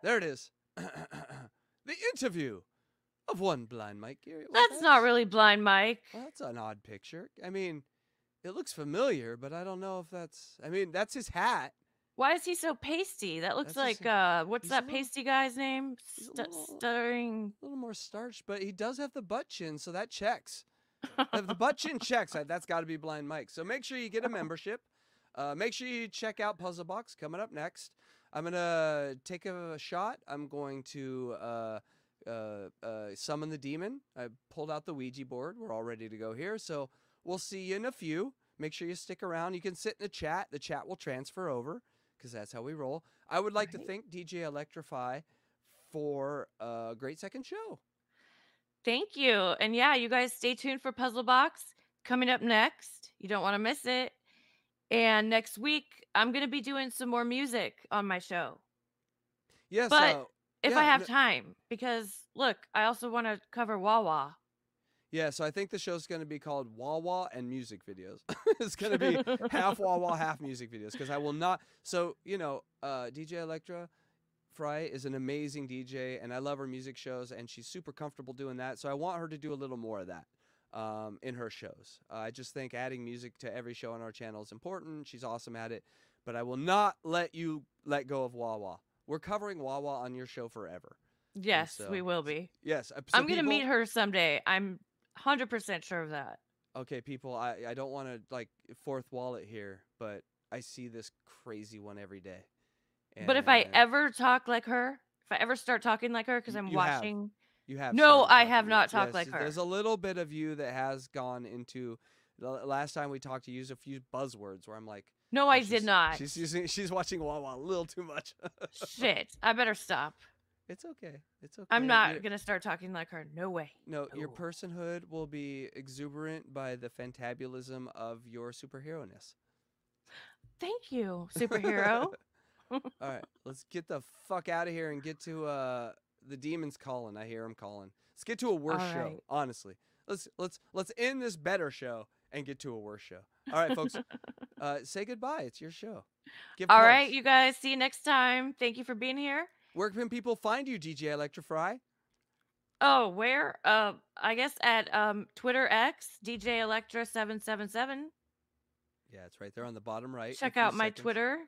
[SPEAKER 2] There it is. the interview of one blind Mike Geary. Well,
[SPEAKER 1] That's not really Blind Mike.
[SPEAKER 2] well, that's an odd picture. I mean, it looks familiar, but I don't know if that's. I mean, that's his hat.
[SPEAKER 1] Why is he so pasty? That looks
[SPEAKER 2] That's
[SPEAKER 1] like uh, what's that
[SPEAKER 2] little-
[SPEAKER 1] pasty guy's name?
[SPEAKER 2] he's a little-
[SPEAKER 1] stuttering.
[SPEAKER 2] A little more starched, but he does have the butt chin, so that checks. the butt chin checks, that's got to be Blind Mike. So make sure you get a membership. Uh, make sure you check out Puzzle Box coming up next. I'm gonna take a shot. I'm going to uh, uh, uh, summon the demon. I pulled out the Ouija board. We're all ready to go here. So we'll see you in a few. Make sure you stick around. You can sit in the chat. The chat will transfer over because that's how we roll. I would like to thank DJ Electra Fry for a great second show.
[SPEAKER 1] Thank you. And yeah, you guys stay tuned for Puzzle Box coming up next. You don't want to miss it. And next week, I'm going to be doing some more music on my show.
[SPEAKER 2] Yes,
[SPEAKER 1] But
[SPEAKER 2] uh,
[SPEAKER 1] if
[SPEAKER 2] yeah,
[SPEAKER 1] I have
[SPEAKER 2] no-
[SPEAKER 1] time, because look, I also want to cover Wawa.
[SPEAKER 2] Yeah, so I think the show's going to be called Wawa and music videos. it's going to be half Wawa, half music videos because I will not. So you know, uh, DJ Electra Fry is an amazing DJ, and I love her music shows, and she's super comfortable doing that. So I want her to do a little more of that um, in her shows. Uh, I just think adding music to every show on our channel is important. She's awesome at it, but I will not let you let go of Wawa. We're covering Wawa on your show forever.
[SPEAKER 1] Yes, we will be.
[SPEAKER 2] Yes, uh, so
[SPEAKER 1] I'm going to meet her someday. I'm 100% sure of that.
[SPEAKER 2] okay, people, I, I don't want to like fourth wall it here, but I see this crazy one every day.
[SPEAKER 1] but if I ever talk like her, if I ever start talking like her, because I'm
[SPEAKER 2] you have.
[SPEAKER 1] watching.
[SPEAKER 2] you have
[SPEAKER 1] No, I have not talked like her.
[SPEAKER 2] There's a little bit of you that has gone into. The last time we talked, you used a few buzzwords where I'm like,
[SPEAKER 1] No,
[SPEAKER 2] "Oh,
[SPEAKER 1] I did not.
[SPEAKER 2] She's using, she's watching Wawa a little too much.
[SPEAKER 1] Shit. I better stop.
[SPEAKER 2] It's okay. It's okay.
[SPEAKER 1] I'm not
[SPEAKER 2] You're-
[SPEAKER 1] going to start talking like her. No way.
[SPEAKER 2] No, your personhood will be exuberant by the fantabulism of your superhero ness.
[SPEAKER 1] Thank you, superhero.
[SPEAKER 2] All right, let's get the fuck out of here and get to uh the demons calling. I hear them calling. Let's get to a worse
[SPEAKER 1] All
[SPEAKER 2] show. Honestly, let's let's let's end this better show and get to a worse show. All right, folks, uh, say goodbye. It's your show. Give
[SPEAKER 1] All right, you guys. See you next time. Thank you for being here.
[SPEAKER 2] Where can people find you, DJ Electra Fry?
[SPEAKER 1] Oh, where? Uh, I guess at um Twitter X DJ Electra seven seven seven.
[SPEAKER 2] Yeah, it's right there on the bottom right.
[SPEAKER 1] Check out my
[SPEAKER 2] seconds.
[SPEAKER 1] Twitter.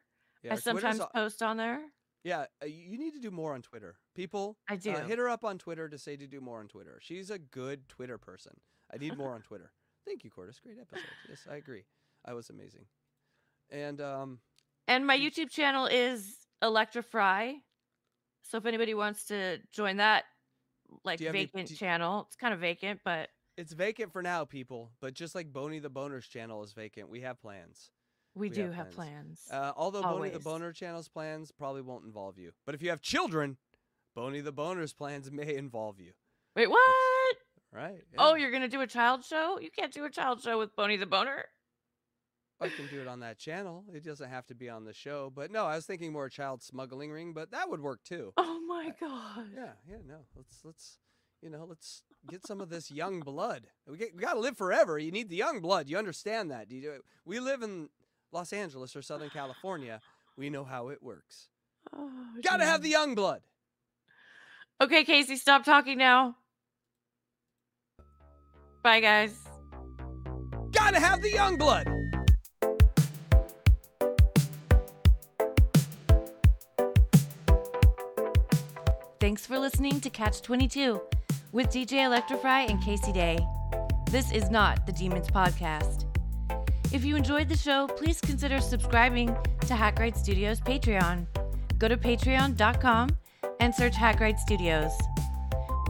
[SPEAKER 2] Yeah,
[SPEAKER 1] I sometimes
[SPEAKER 2] a-
[SPEAKER 1] post on there.
[SPEAKER 2] Yeah, uh, you need to do more on Twitter. People,
[SPEAKER 1] I do.
[SPEAKER 2] Uh, hit her up on Twitter to say to do more on Twitter. She's a good Twitter person. I need more on Twitter. Thank you, Cordis. Great episode. Yes, I agree. I was amazing. And um,
[SPEAKER 1] And my YouTube channel is Electra Fry. So if anybody wants to join that, like
[SPEAKER 2] have any-
[SPEAKER 1] vacant
[SPEAKER 2] do-
[SPEAKER 1] channel, it's kind of vacant, but
[SPEAKER 2] it's vacant for now, people. But just like Boney the Boner's channel is vacant, we have plans.
[SPEAKER 1] we, do have plans.
[SPEAKER 2] Uh, although Boney the
[SPEAKER 1] Always.
[SPEAKER 2] Boner channel's plans probably won't involve you. But if you have children, Boney the Boner's plans may involve you.
[SPEAKER 1] Wait, what?
[SPEAKER 2] Right?
[SPEAKER 1] Oh, you're gonna do a child show? You can't do a child show with Boney the Boner.
[SPEAKER 2] I can do it on that channel. It doesn't have to be on the show. But no, I was thinking more child smuggling ring, but that would work too.
[SPEAKER 1] Oh my uh, god.
[SPEAKER 2] Yeah, yeah, no. Let's let's you know, let's get some of this young blood. We get, we got to live forever. You need the young blood. You understand that? Do you, we live in Los Angeles or Southern California. We know how it works.
[SPEAKER 1] Oh,
[SPEAKER 2] Got to have the young blood.
[SPEAKER 1] Okay, Casey, stop talking now. Bye, guys.
[SPEAKER 2] Got to have the young blood.
[SPEAKER 1] Thanks for listening to Catch 22 with DJ Electra Fry and Kc Day. This is not the Demons Podcast. If you enjoyed the show, please consider subscribing to Hackride Studios Patreon. Go to patreon.com and search Hackride Studios.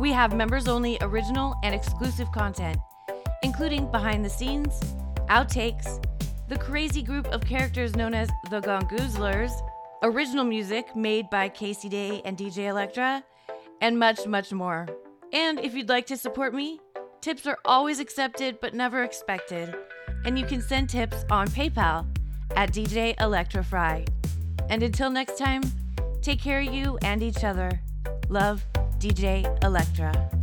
[SPEAKER 1] We have members only original and exclusive content, including behind the scenes, outtakes, the crazy group of characters known as the Gongoozlers, original music made by Kc Day and DJ Electra, and much, much more. And if you'd like to support me, tips are always accepted but never expected. And you can send tips on PayPal at DJ Electra Fry. And until next time, take care of you and each other. Love, DJ Electra.